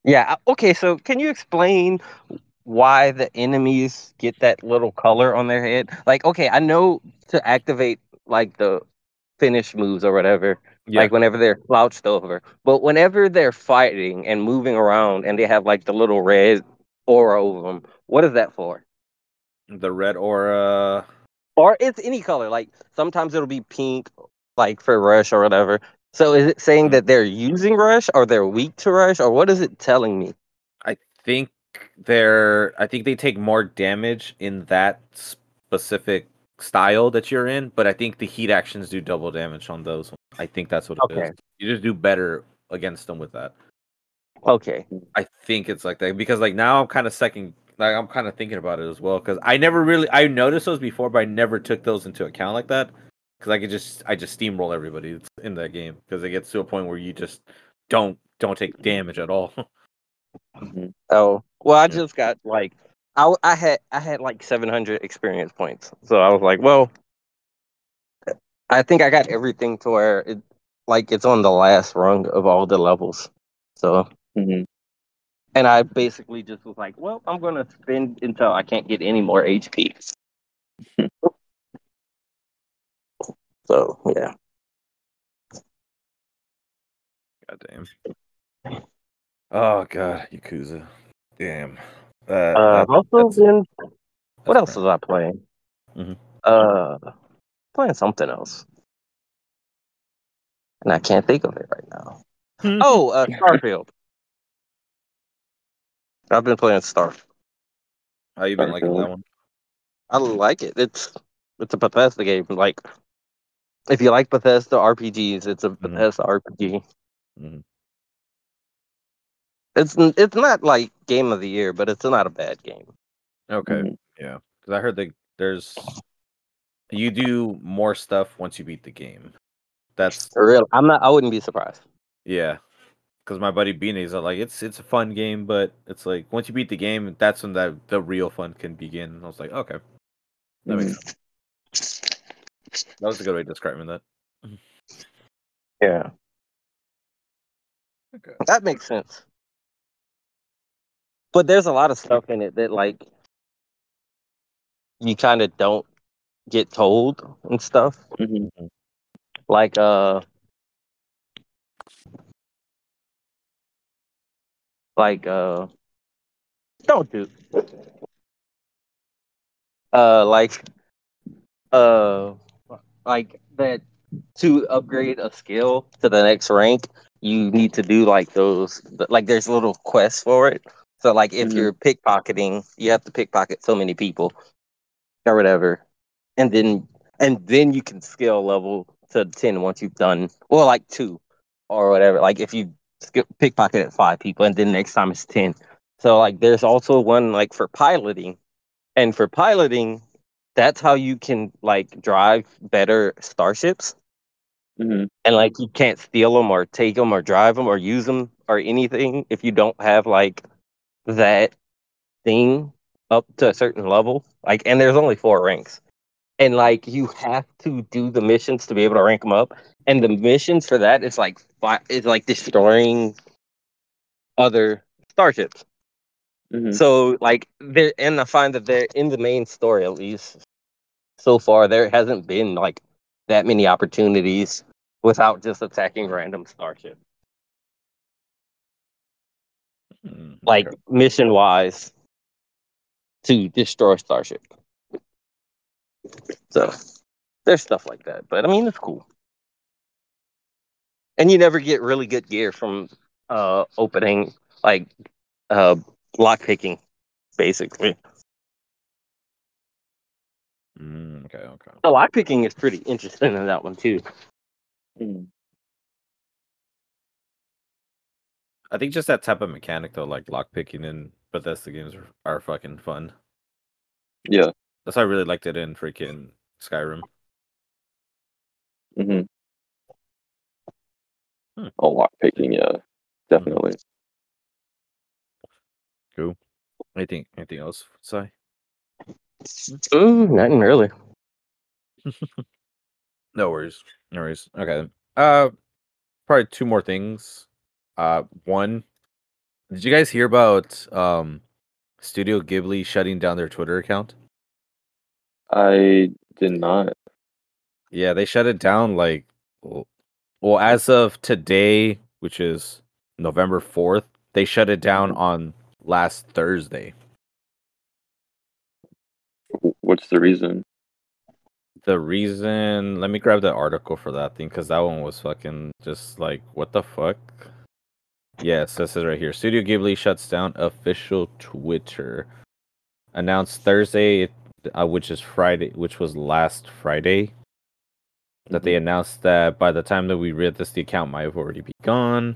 Yeah. uh, Okay. So can you explain why the enemies get that little color on their head? Like, okay, I know to activate like the finish moves or whatever. Yeah, Like whenever they're slouched over, but whenever they're fighting and moving around, and they have like the little red aura over them, what is that for? the red aura. Or it's any color. Like sometimes it'll be pink, like for rush or whatever. So is it saying that they're using rush, or they're weak to rush, or what is it telling me? I think they're I think they take more damage in that specific style that you're in, but I think the heat actions do double damage on those. I think that's what it is. Okay. You just do better against them with that. Okay. I think it's like that because like now I'm kind of second like I'm kind of thinking about it as well because I never really I noticed those before but I never took those into account like that because I could just I just steamroll everybody that's in that game because it gets to a point where you just don't don't take damage at all. <laughs> Mhm. Oh well, I just got like I w- I had I had like 700 experience points, so I was like, well, I think I got everything to where it like it's on the last rung of all the levels. So Mhm. and I basically just was like, well, I'm gonna spend until I can't get any more HP. <laughs> so yeah, God damn. Oh god, Yakuza. Damn. Uh, uh, that- also been what that's else was I playing? Mm-hmm. Uh, playing something else, and I can't think of it right now. crap. Oh, uh, Starfield. I've been playing Star. How you been liking that one? I like it. It's it's a Bethesda game. Like, if you like Bethesda RPGs, it's a Mhm. Bethesda RPG. It's it's not like game of the year, but it's not a bad game. Okay. Mhm. Yeah. Because I heard that there's you do more stuff once you beat the game. That's For real, I'm not. I wouldn't be surprised. yeah. Because my buddy Beanie's like it's it's a fun game, but it's like once you beat the game, that's when that the real fun can begin. I was like, okay, that makes Mhm. sense. That was a good way of describing that. Yeah, Okay. that makes sense. But there's a lot of stuff in it that like you kind of don't get told and stuff. Mhm. Like uh like uh don't do uh like uh like that to upgrade a skill to the next rank you need to do like those like there's little quests for it so like if Mhm. you're pickpocketing you have to pickpocket so many people or whatever. And then and then you can scale level to 10 once you've done or like two or whatever. Like if you skip pickpocket at five people and then next time it's 10 so like there's also one like for piloting. And for piloting that's how you can like drive better starships. Mhm. and like you can't steal them or take them or drive them or use them or anything if you don't have like that thing up to a certain level like and there's only four ranks. And like you have to do the missions to be able to rank them up. And the missions for that is like is like destroying other starships. Mhm. so like there and i find that there in the main story at least so far there hasn't been like that many opportunities without just attacking random starship Mm, like okay. mission wise to destroy starship so there's stuff like that but i mean it's cool and you never get really good gear from uh opening like uh lock picking basically Mm, okay, okay. the lock picking is pretty interesting in that one too Mhm. I think just that type of mechanic though, like lock picking in Bethesda games are, are fucking fun. Yeah. That's why I really liked it in freaking Skyrim. hmm Hmm. Oh, lock picking, yeah, definitely. Cool. Anything anything else, say? mm, nothing really <laughs> No worries. No worries. Okay. Uh probably two more things. Uh one, did you guys hear about um Studio Ghibli shutting down their Twitter account? I did not. Yeah, they shut it down like well, as of today, which is November 4th, they shut it down on last Thursday. What's the reason? The reason, let me grab the article for that thing cuz that one was fucking just like what the fuck? Yes, this is right here. Studio Ghibli shuts down official Twitter. Announced Thursday, uh, which is Friday, which was last Friday, that they announced that by the time that we read this, the account might have already be gone.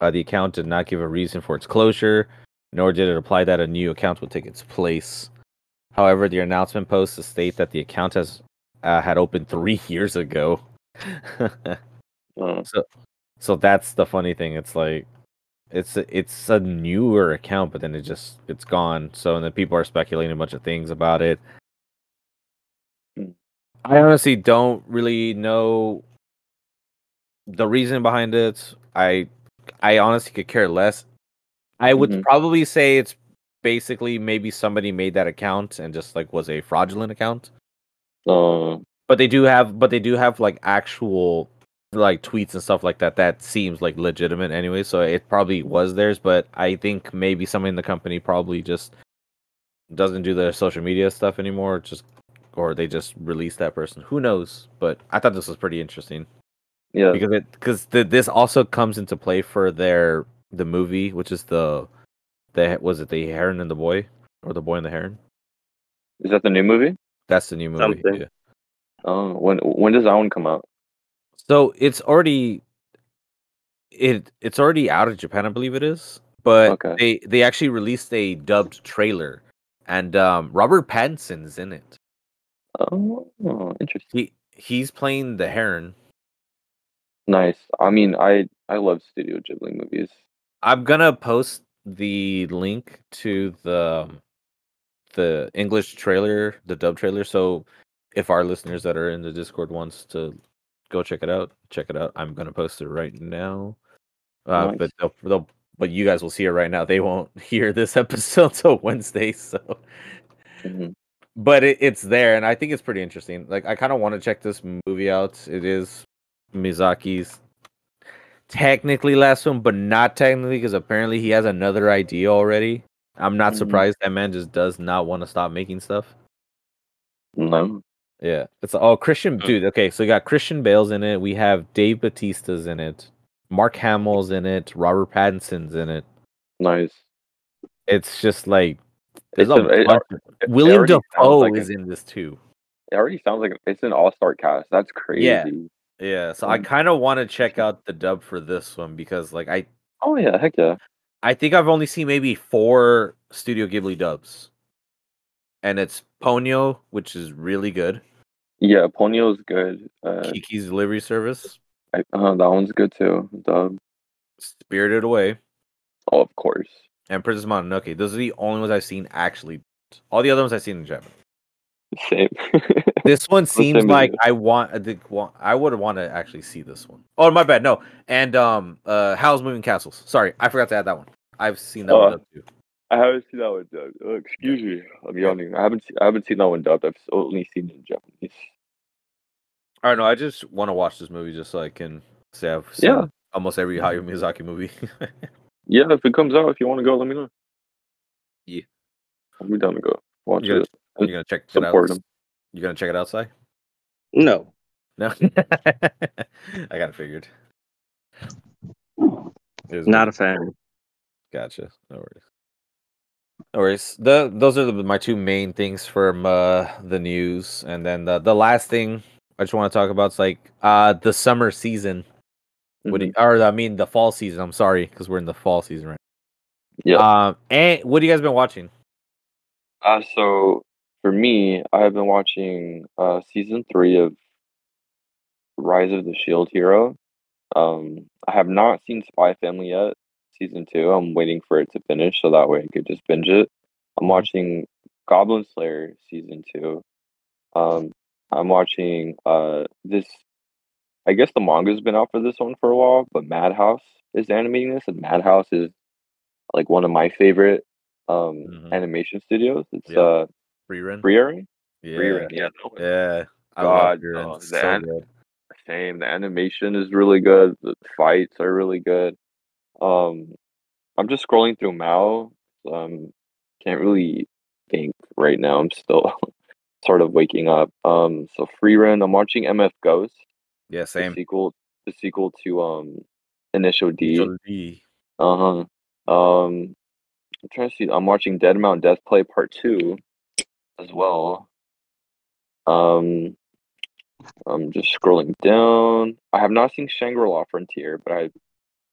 Uh, the account did not give a reason for its closure, nor did it imply that a new account would take its place. However, the announcement posts state that the account has uh, had opened three <laughs> years ago. <laughs> So that's the funny thing. It's like it's a, it's a newer account, but then it just it's gone. So and then people are speculating a bunch of things about it. Hmm. I honestly don't really know the reason behind it. I I honestly could care less. I would Mhm. probably say it's basically maybe somebody made that account and just like was a fraudulent account. uh, But they do have but they do have like actual like tweets and stuff like that that seems like legitimate anyway, so it probably was theirs, but I think maybe someone in the company probably just doesn't do their social media stuff anymore, just or they just released that person. Who knows? But I thought this was pretty interesting yeah. because it because this also comes into play for their the movie, which is the the was it the Heron and the Boy or the Boy and the Heron? Is that the new movie? That's the new movie. Something. Yeah. Oh, when when does that one come out? So it's already it it's already out of Japan, I believe it is. But Okay. they they actually released a dubbed trailer, and um, Robert Pattinson's in it. Oh, interesting. He he's playing the Heron. Nice. I mean, I I love Studio Ghibli movies. I'm gonna post the link to the um, the English trailer, the dub trailer. So if our listeners that are in the Discord wants to go check it out, check it out. I'm gonna post it right now. Uh, Nice. But they'll, they'll but you guys will see it right now. They won't <laughs> hear this episode <laughs> till Wednesday. So, Mhm. but it, it's there, and I think it's pretty interesting. Like I kind of want to check this movie out. It is Miyazaki's technically last one, but not technically because apparently he has another idea already. I'm not Mhm. surprised that man just does not want to stop making stuff. No. Yeah, it's oh Christian Mm. dude. Okay, so we got Christian Bale's in it. We have Dave Batista's in it. Mark Hamill's in it. Robert Pattinson's in it. Nice. It's just like there's It's a a- it- It- it William already sounds Dafoe like is a- in this too. It already sounds like it's an all-star cast. That's crazy. Yeah. Yeah, so I Mm. kind of want to check out the dub for this one because like I Oh yeah, heck yeah. I think I've only seen maybe four Studio Ghibli dubs, and it's Ponyo, which is really good. Yeah, Ponyo is good. Uh, Kiki's Delivery Service, I, uh, that one's good too. Dub. Spirited Away, Oh, of course. and Princess Mononoke. Those are the only ones I've seen actually. All the other ones I've seen in Japan. Same. <laughs> This one seems same like. I want. I think wa- I would want to actually see this one. Oh, my bad. No, and um, uh, Howl's Moving Castles. Sorry, I forgot to add that one. I've seen that Uh, one too. I haven't seen that one dubbed. Oh, excuse me. I'm yawning. I haven't. I haven't seen that one dubbed. I've only seen it in Japanese. All right, know. I just want to watch this movie just so I can say I've seen Yeah. almost every Hayao Miyazaki movie. <laughs> Yeah, if it comes out, if you want to go, let me know. Yeah. I'll be down to go watch You're it. You're gonna check it out. Support them. You're gonna check it outside? No. No, <laughs> I got it figured. It Not good. a fan. Gotcha. No worries. No worries. The those are the, my two main things from uh, the news, and then the the last thing I just want to talk about is like uh the summer season. What do Mhm. you- or I mean the fall season. I'm sorry because we're in the fall season right. Yeah. Um, and what have you guys been watching? Uh, so for me, I have been watching uh season three of Rise of the Shield Hero. Um, I have not seen Spy Family yet. Season two. I'm waiting for it to finish so that way I could just binge it. I'm watching Goblin Slayer season two. Um, I'm watching uh this. I guess the manga's been out for this one for a while, but Madhouse is animating this, and Madhouse is like one of my favorite um Mhm. animation studios. It's Yeah. uh Rerun. Frieren. Yeah. Frieren, yeah. that. Yeah. God, Rerun. oh, so good. Same. The animation is really good. The fights are really good. Um, I'm just scrolling through Mao. Um, can't really think right now. I'm still <laughs> sort of waking up. Um, so Frieren. I'm watching MF Ghost. Yeah, The same. sequel. The sequel to um Initial D. So D. Uh huh. Um, I'm trying to see. I'm watching Dead Mount Death Play Part Two, as well. Um, I'm just scrolling down. I have not seen Shangri La Frontier, but I've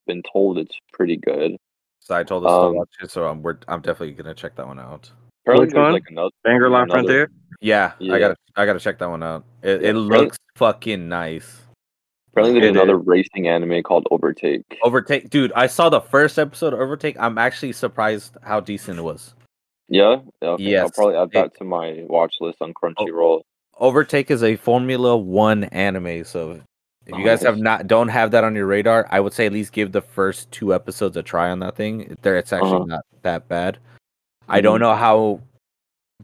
been told it's pretty good. So I told us Um, to watch it, so I'm we're, I'm definitely gonna check that one out. Apparently, Which there's one? like another Shangri-La another- Frontier. Yeah, Yeah. I gotta I gotta check that one out. It Yeah, it looks fucking nice. Apparently, there's It another is. racing anime called Overtake. Overtake, dude. I saw the first episode of Overtake. I'm actually surprised how decent it was. Yeah, yeah. Okay. I'll probably add it- that to my watch list on Crunchyroll. Overtake is a Formula One anime, so if you guys have not don't have that on your radar, I would say at least give the first two episodes a try on that thing. There, it's actually Uh-huh. not that bad. I don't Mhm. know how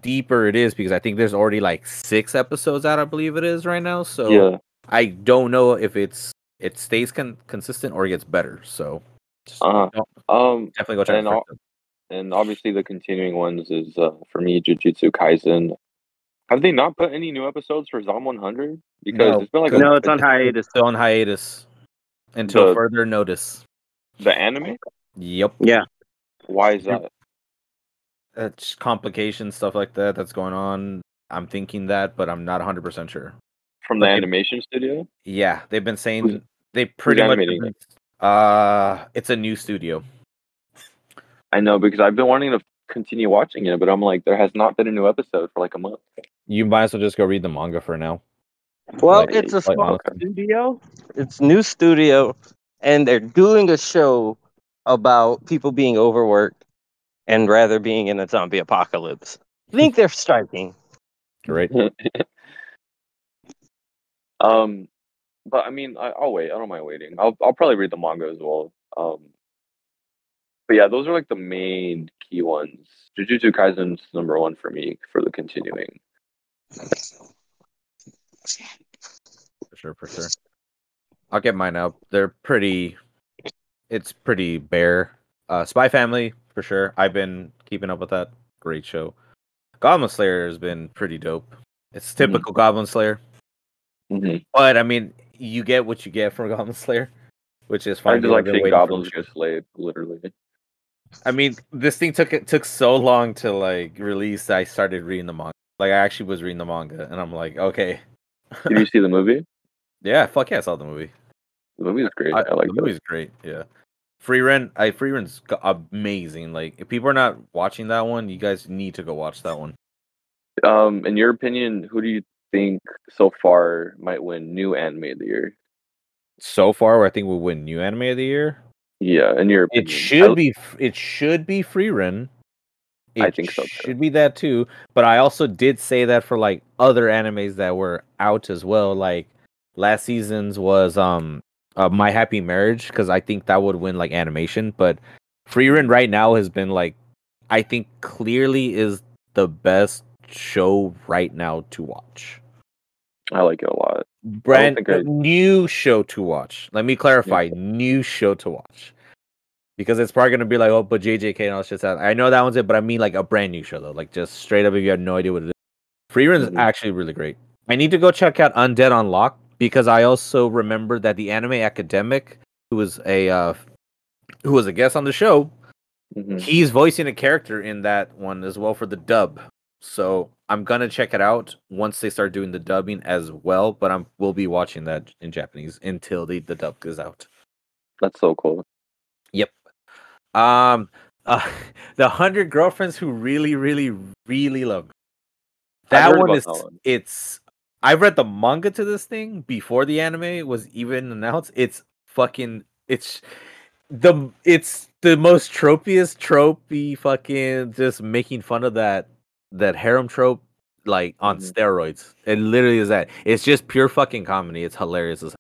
deeper it is because I think there's already like six episodes out. I believe it is right now. So yeah, I don't know if it's it stays con- consistent or gets better. So Uh-huh. um, definitely go check and out. and obviously the continuing ones is uh, for me Jujutsu Kaisen. Have they not put any new episodes for Zom 100? Because No, it's been like No, a, it's on hiatus. Still on hiatus until The- further notice. the anime. Yep. Yeah. Why is that? It's complications, stuff like that that's going on. I'm thinking that, but I'm not 100% sure. From the Okay. animation studio? Yeah, they've been saying Who's- they pretty much. animating been- Uh, it's a new studio. I know because I've been wanting to continue watching it, but I'm like, there has not been a new episode for like a month. You might as well just go read the manga for now. Well, Like- it's a like, small honestly. studio. It's new studio, and they're doing a show about people being overworked and rather being in a zombie apocalypse. I think they're striking. Right? <laughs> um, but I mean, I, I'll wait. I don't mind waiting. I'll I'll probably read the manga as well. Um, but yeah, those are like the main key ones. Jujutsu Kaisen's number one for me for the continuing. For sure, for sure. I'll get mine out. They're pretty. It's pretty bare. Uh, Spy Family for sure. I've been keeping up with that. Great show. Goblin Slayer has been pretty dope. It's typical Goblin Slayer, hmm but I mean, you get what you get from <laughs> Goblin Slayer, which is fine. I just like seeing goblins get slayed, literally. I mean, this thing took it took so long to like release. I started reading the manga. Like I actually was reading the manga, and I'm like, okay, Did you see the movie? <laughs> yeah, fuck yeah, I saw the movie. The movie is great. I, I, like the movie's great. Yeah, Frieren. I Frieren's amazing. Like if people are not watching that one, you guys need to go watch that one. Um, in your opinion, who do you think so far might win new anime of the year? So far, I think we'll win new anime of the year. Yeah, in your opinion, It should I- be. It should be Frieren. I think so, too. Should be that too. But I also did say that for like other animes that were out as well. Like last season's was um uh, My Happy Marriage because I think that would win like animation. But Frieren right now has been like I think clearly is the best show right now to watch. I like it a lot. Brand I- new show to watch. Let me clarify, new show to watch. Because it's probably gonna be like, oh, but JJK and all that shit's out. I know that one's it, but I mean like a brand new show though. Like just straight up if you have no idea what it is. Frieren is Mhm. actually really great. I need to go check out Undead Unluck because I also remember that the anime academic, who was a uh, who was a guest on the show, Mhm. he's voicing a character in that one as well for the dub. So I'm gonna check it out once they start doing the dubbing as well. But I'm we'll be watching that in Japanese until the, the dub goes out. That's so cool. Um, uh, <laughs> the hundred girlfriends who really, really, really love me. That one is. that one. It's. I read the manga to this thing before the anime was even announced. It's fucking. It's the. It's the most tropiest tropey fucking just making fun of that that harem trope like on Mhm. steroids. It literally is that. It's just pure fucking comedy. It's hilarious as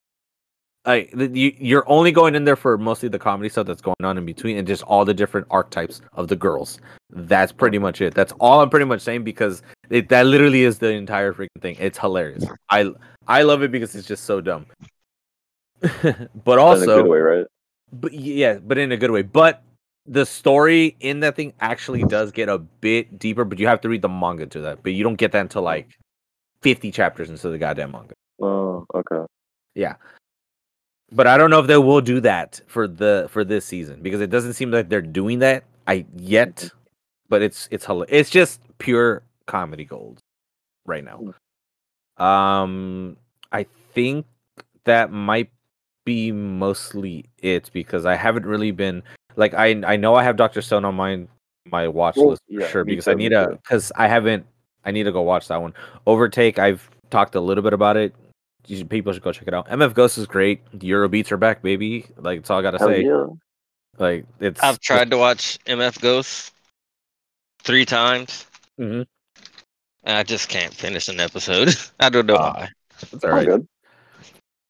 like you, you're only going in there for mostly the comedy stuff that's going on in between and just all the different archetypes of the girls. That's pretty much it. That's all i'm pretty much saying because it, that literally is the entire freaking thing. It's hilarious. I i love it because it's just so dumb. <laughs> But in a also good way, right? but yeah but in a good way. But the story in that thing actually does get a bit deeper but you have to read the manga to that. But you don't get that until like 50 chapters into the goddamn manga. Oh, okay. But I don't know if they will do that for the for this season because it doesn't seem like they're doing that I yet. But it's it's it's just pure comedy gold right now. Um, I think that might be mostly it because I haven't really been like I I know I have Doctor Stone on my my watch Well, list for yeah, sure because I too, me need a because I haven't I need to go watch that one. Overtake I've talked a little bit about it. You should, people should go check it out. MF Ghost is great. The Eurobeats are back, baby. Like that's all I gotta Hell say. yeah. Like it's I've tried to watch MF Ghost three times, Mhm. and I just can't finish an episode. <laughs> I don't know Ah. why. It's all All right. good.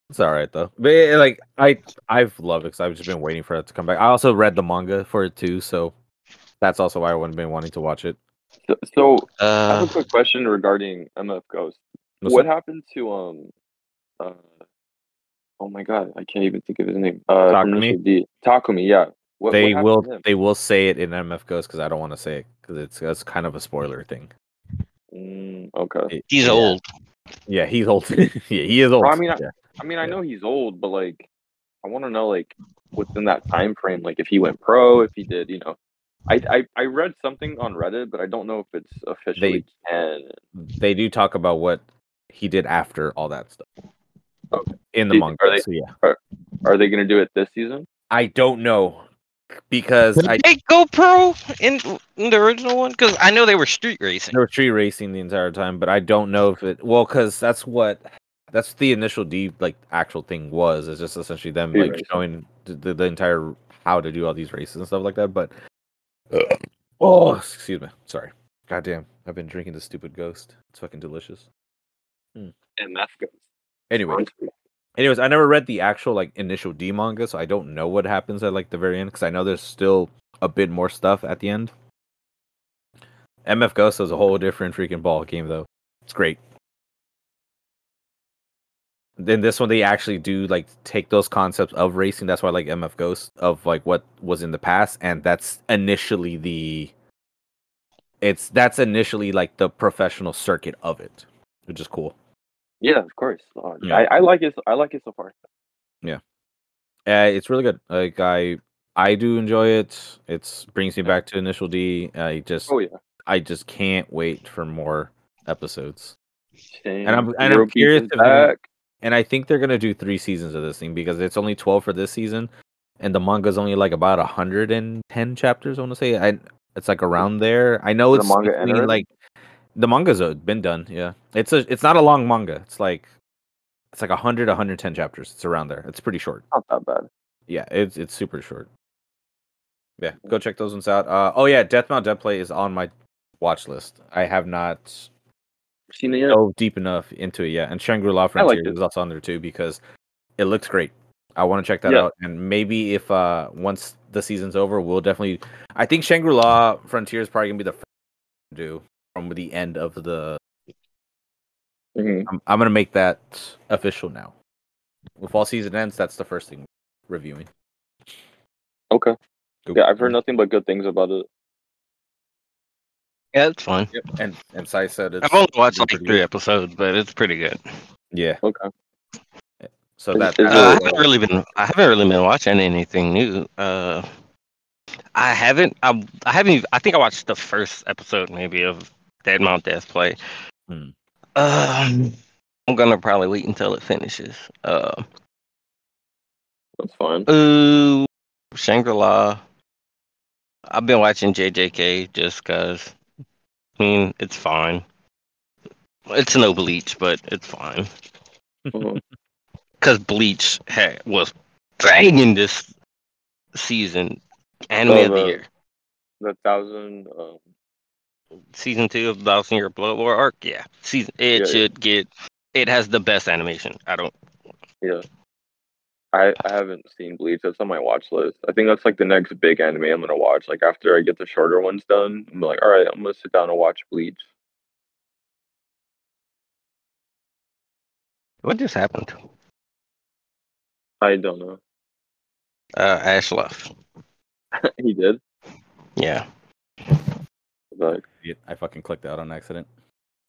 It's all right though. But yeah, like I I've loved it because I've just been waiting for it to come back. I also read the manga for it too, so that's also why I've been wanting to watch it. So, so I Uh, have a quick question regarding MF Ghost. What up? happened to um uh oh my god, I can't even think of his name. Uh Takumi? D. Takumi, yeah. What, they what will they will say it in MF Ghost because I don't want to say it because it's that's kind of a spoiler thing. Mm, okay. It- he's yeah. old. Yeah, he's old. <laughs> yeah, he is old. I mean, I- yeah. I mean, I Yeah. know he's old, but like I want to know like within that time frame, like if he went pro, if he did, you know. I, I, I read something on Reddit, but I don't know if it's officially canon. they do talk about what he did after all that stuff. Okay. In the Do manga, are they- so yeah, Are they gonna do it this season? I don't know because Did I they go pro in, in the original one? Because I know they were street racing. they were street racing the entire time, but I don't know if it well because that's what that's the initial D like actual thing was. It's just essentially them Street like racing. showing the, the, the entire how to do all these races and stuff like that. But oh, excuse me, sorry. Goddamn, I've been drinking the stupid ghost. It's fucking delicious. Hmm. and that's Ghost. Anyway, anyways, I never read the actual like initial D manga, so I don't know what happens at like the very end because I know there's still a bit more stuff at the end. MF Ghost is a whole different freaking ball game though. It's great. Then this one they actually do like take those concepts of racing. That's why I like MF Ghost of like what was in the past, and that's initially the. It's that's initially like the professional circuit of it, which is cool. Yeah, of course. Uh, Yeah. I, I like it. I like it so far. Yeah, uh, it's really good. Like I, I do enjoy it. It's brings me back to Initial D. I just, Oh yeah. I just can't wait for more episodes. And I'm- and I'm curious if- back. And I think they're gonna do three seasons of this thing because it's only twelve for this season, and the manga's only like about hundred and ten chapters. I want to say, I, it's like around there. I know Is it's manga between, like the manga's been done. Yeah, it's a, it's not a long manga. It's like, it's like 100, 110 chapters. It's around there. It's pretty short. Not that bad. Yeah, it's it's super short. Yeah, go check those ones out. Uh, oh yeah, Deathmount Dead Play is on my watch list. I have not Seen it yet? dove deep enough into it yet, and Shangri La Frontier is also on there too because it looks great. I want to check that Yeah. out, and maybe if uh once the season's over, we'll definitely. I think Shangri La Frontier is probably gonna be the first to do from the end of the. Mhm. I'm, I'm gonna make that official now. If all season ends, that's the first thing reviewing. Okay. Go- Yeah, I've heard nothing but good things about it. Yeah, it's fun. Yep, and and Sai said it's I've only watched like three good. episodes, but it's pretty good. Yeah, Okay. so Is- that is Uh, I haven't really been. I haven't really been watching anything new. Uh, I haven't. I, I haven't. Even, I think I watched the first episode maybe of Dead Mount Death Play. Hmm. Um, I'm gonna probably wait until it finishes. Uh, That's fine. ooh, Shangri La. I've been watching JJK just cause. I mean, it's fine. It's no Bleach, but it's fine. Mhm. <laughs> Cause Bleach had, was banging this season. Anime Oh, of the the- year. The thousand. Um, Season two of Thousand Year Blood War arc. Yeah, season. It Yeah, yeah. should get. It has the best animation. I don't. yeah. I I haven't seen Bleach. That's on my watch list. I think that's like the next big anime I'm gonna watch. Like after I get the shorter ones done, I'm like, all right, I'm gonna sit down and watch Bleach. What just happened? I don't know. Uh, Ash left. <laughs> he did. Yeah. Like, Yeah, I fucking clicked out on accident.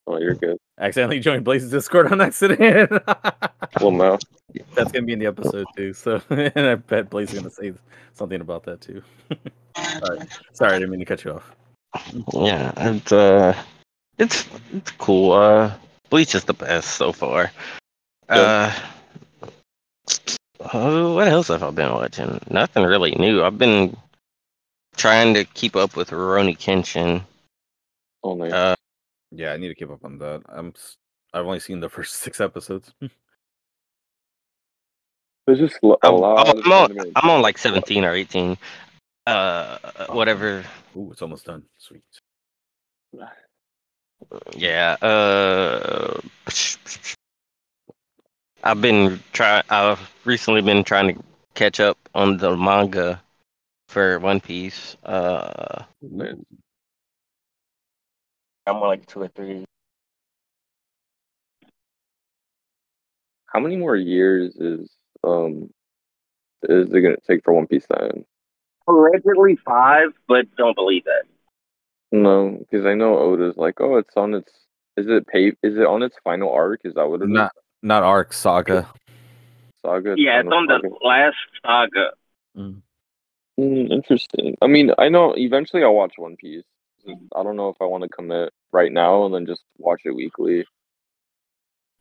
Oh, you're good. accidentally joined Blaise's Discord on accident. <laughs> Well, Mo. That's gonna be in the episode too. So, <laughs> and I bet Blaze is gonna say something about that too. <laughs> Sorry, sorry, I didn't mean to cut you off. Yeah, and uh, it's it's cool. Uh, Bleach is the best so far. Uh, uh, what else have I been watching? Nothing really new. I've been trying to keep up with Rurouni Kenshin. Oh, nice. Uh, Yeah, I need to keep up on that. I'm. I've only seen the first <laughs> six episodes. <laughs> There's just a I'm, lot. I'm, on. I'm on like 17 or 18. Uh, whatever. Ooh, it's almost done. Sweet. Yeah. Uh, <laughs> I've been trying. I've recently been trying to catch up on the manga for One Piece. Uh. I'm on like two or three. How many more years is um is it gonna take for One Piece then? Allegedly five, but don't believe it. No, because I know Oda's like, oh, it's on its. Is it pay? Is it on its final arc? Is that what it is? Not not Arc Saga. Saga. Yeah, it's final on the last saga. Mm, interesting. I mean, I know eventually I'll watch One Piece. I don't know if I want to commit right now and then just watch it weekly.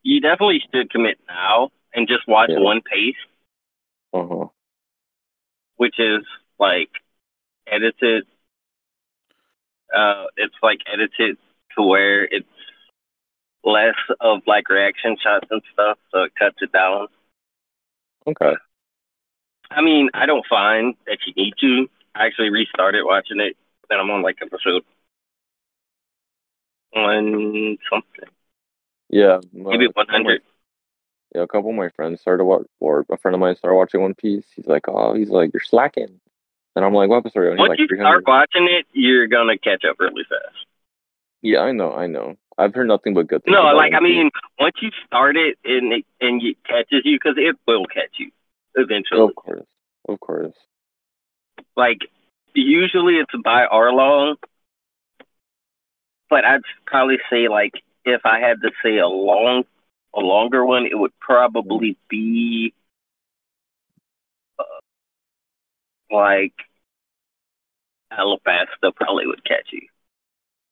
You definitely should commit now and just watch Yeah. One Piece, Uh huh. which is like edited. Uh, it's like edited to where it's less of like reaction shots and stuff, so it cuts it down. Okay. I mean, I don't find that you need to. I actually restarted watching it, and I'm on like episode one something, Yeah. my- maybe uh, a couple of my- 100. Yeah, a couple of my friends started watch, or a friend of mine started watching One Piece. He's like, oh, he's like, you're slacking. And I'm like, what episode? are you on?" Once like, you start watching it, you're gonna catch up really fast. Yeah, I know, I know. I've heard nothing but good things. No, like I One mean, once you start it and it and it catches you, because it will catch you eventually. of course, of course. Like usually it's by long, but I'd probably say like if I had to say a long, a longer one, it would probably be uh, like Alabasta probably would catch you.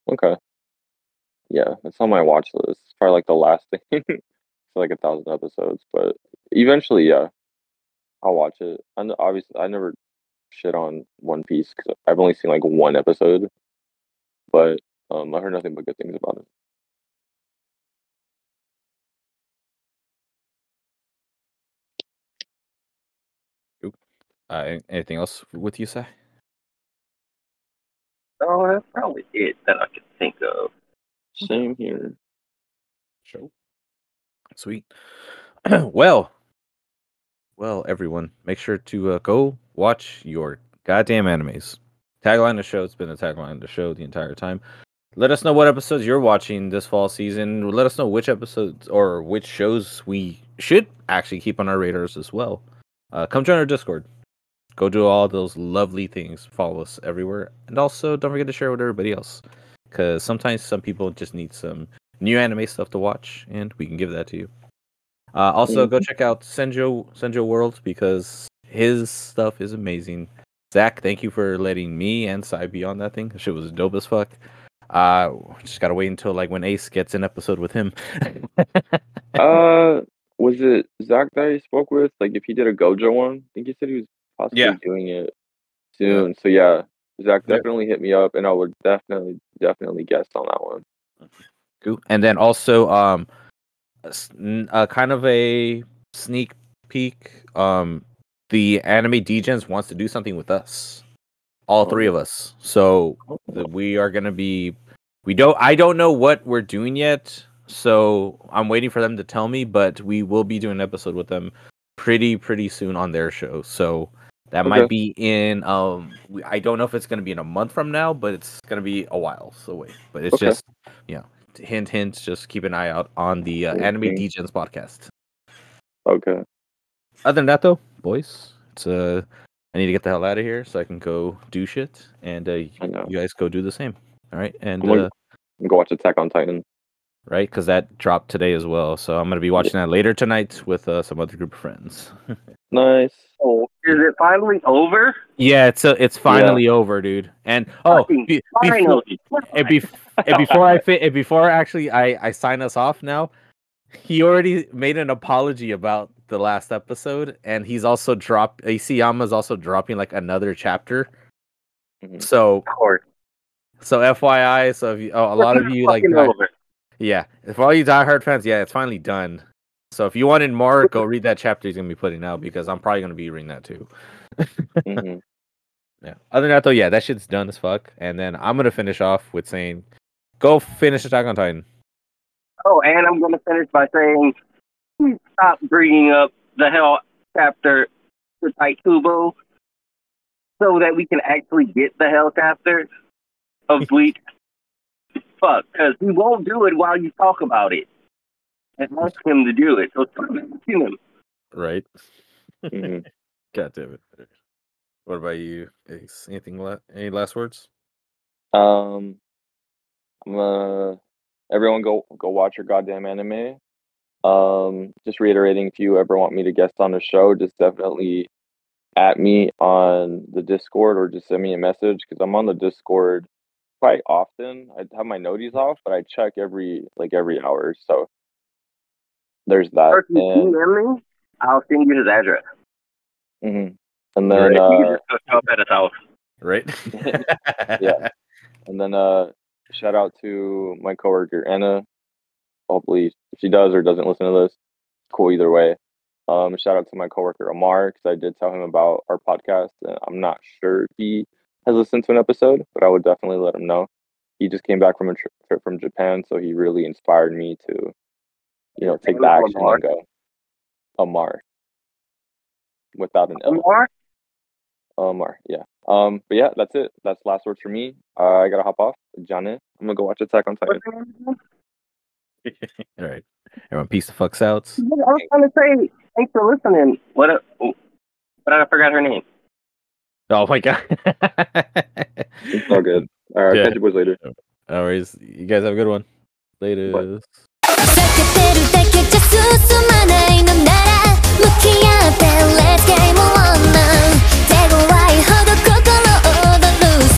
Okay. Yeah, it's on my watch list. It's probably like the last thing. <laughs> like a thousand episodes, but eventually, yeah, I'll watch it. And obviously, I never shit on One Piece because I've only seen like one episode, but um, I heard nothing but good things about it. Uh, anything else with you, Sai? Oh, that's probably it that I can think of. Same here. Show. Sweet. <clears throat> well, well, everyone, make sure to uh, go watch your goddamn animes. Tagline of the show. It's been the tagline of the show the entire time. Let us know what episodes you're watching this fall season. Let us know which episodes or which shows we should actually keep on our radars as well. Uh, come join our Discord. Go do all those lovely things. Follow us everywhere, and also don't forget to share with everybody else. Because sometimes some people just need some new anime stuff to watch, and we can give that to you. Uh, also, go check out Senjo Senjo World because his stuff is amazing. Zach, thank you for letting me and Sai be on that thing. That shit was dope as fuck. Uh, just gotta wait until like when Ace gets an episode with him. <laughs> Uh, was it Zach that I spoke with? Like, if he did a Gojo one, I think he said he was possibly Yeah. doing it soon. So yeah, Zach definitely hit me up, and I would definitely, definitely guest on that one. Cool. And then also, um, a uh, kind of a sneak peek. Um, the anime Degens wants to do something with us, all three of us. So that we are gonna be. We don't. I don't know what we're doing yet. So I'm waiting for them to tell me. But we will be doing an episode with them pretty pretty soon on their show. So that Okay. might be in. Um, I don't know if it's gonna be in a month from now, but it's gonna be a while. So wait. But it's Okay. just you know hint hint just keep an eye out on the uh, anime Degens podcast Okay. other than that though boys it's uh i need to get the hell out of here so i can go do shit and uh I you guys go do the same all right and I'm gonna- uh Go watch Attack on Titan. right? Because that dropped today as well. So I'm gonna be watching that later tonight with uh, some other group of friends. <laughs> Nice. Oh, is it finally over? yeah, it's uh, it's finally over, dude. And oh, Fucking be- before, Finally. <laughs> and, bef- and before I fit, and before actually I I sign us off now, he already made an apology about the last episode, and he's also dropped. Isayama's also dropping like another chapter. Mhm. So so FYI, so if you, oh, a lot of you like die- yeah, if all you diehard fans, yeah, it's finally done. So if you wanted more, go read that chapter he's gonna be putting out because I'm probably gonna be reading that too. Mhm. <laughs> Yeah. Other than that though, yeah, that shit's done as fuck. And then I'm gonna finish off with saying, go finish Attack on Titan. Oh, and I'm going to finish by saying, please stop bringing up the Hell chapter for Tite Kubo so that we can actually get the Hell chapter of <laughs> Bleach. Fuck, because he won't do it while you talk about it. And ask him to do it. So stop asking him. Right. Mhm. <laughs> God damn it. What about you? Ace? Anything? La- any last words? Um, I'm gonna everyone go go watch your goddamn anime. Um, just reiterating, if you ever want me to guest on the show, just definitely at me on the Discord or just send me a message because I'm on the Discord quite often. I have my noties off, but I check every like every hour. So there's that. Or if And, email me, I'll send you his address. mhm. and then you uh, can just go show up at his house. Right. <laughs> <laughs> Yeah. And then uh shout out to my coworker Anna. Hopefully if she does or doesn't listen to this, cool either way. Um shout out to my coworker Amar because I did tell him about our podcast. And I'm not sure if he has listened to an episode, but I would definitely let him know. He just came back from a trip from Japan, so he really inspired me to, you know, take the Amar? action and go. Amar. Without an L. Amar? Omar, yeah. Um, but yeah, that's it. That's last words for me. Uh, I gotta hop off. Johnny, I'm gonna go watch Attack on Titan. <laughs> All right. Everyone, peace the fucks out. I was going to say, thanks for listening. What? A, oh, but I forgot her name. Oh my god. <laughs> it's all good. All right, yeah. catch you boys later. All right. You guys have a good one. Later. Let's game on now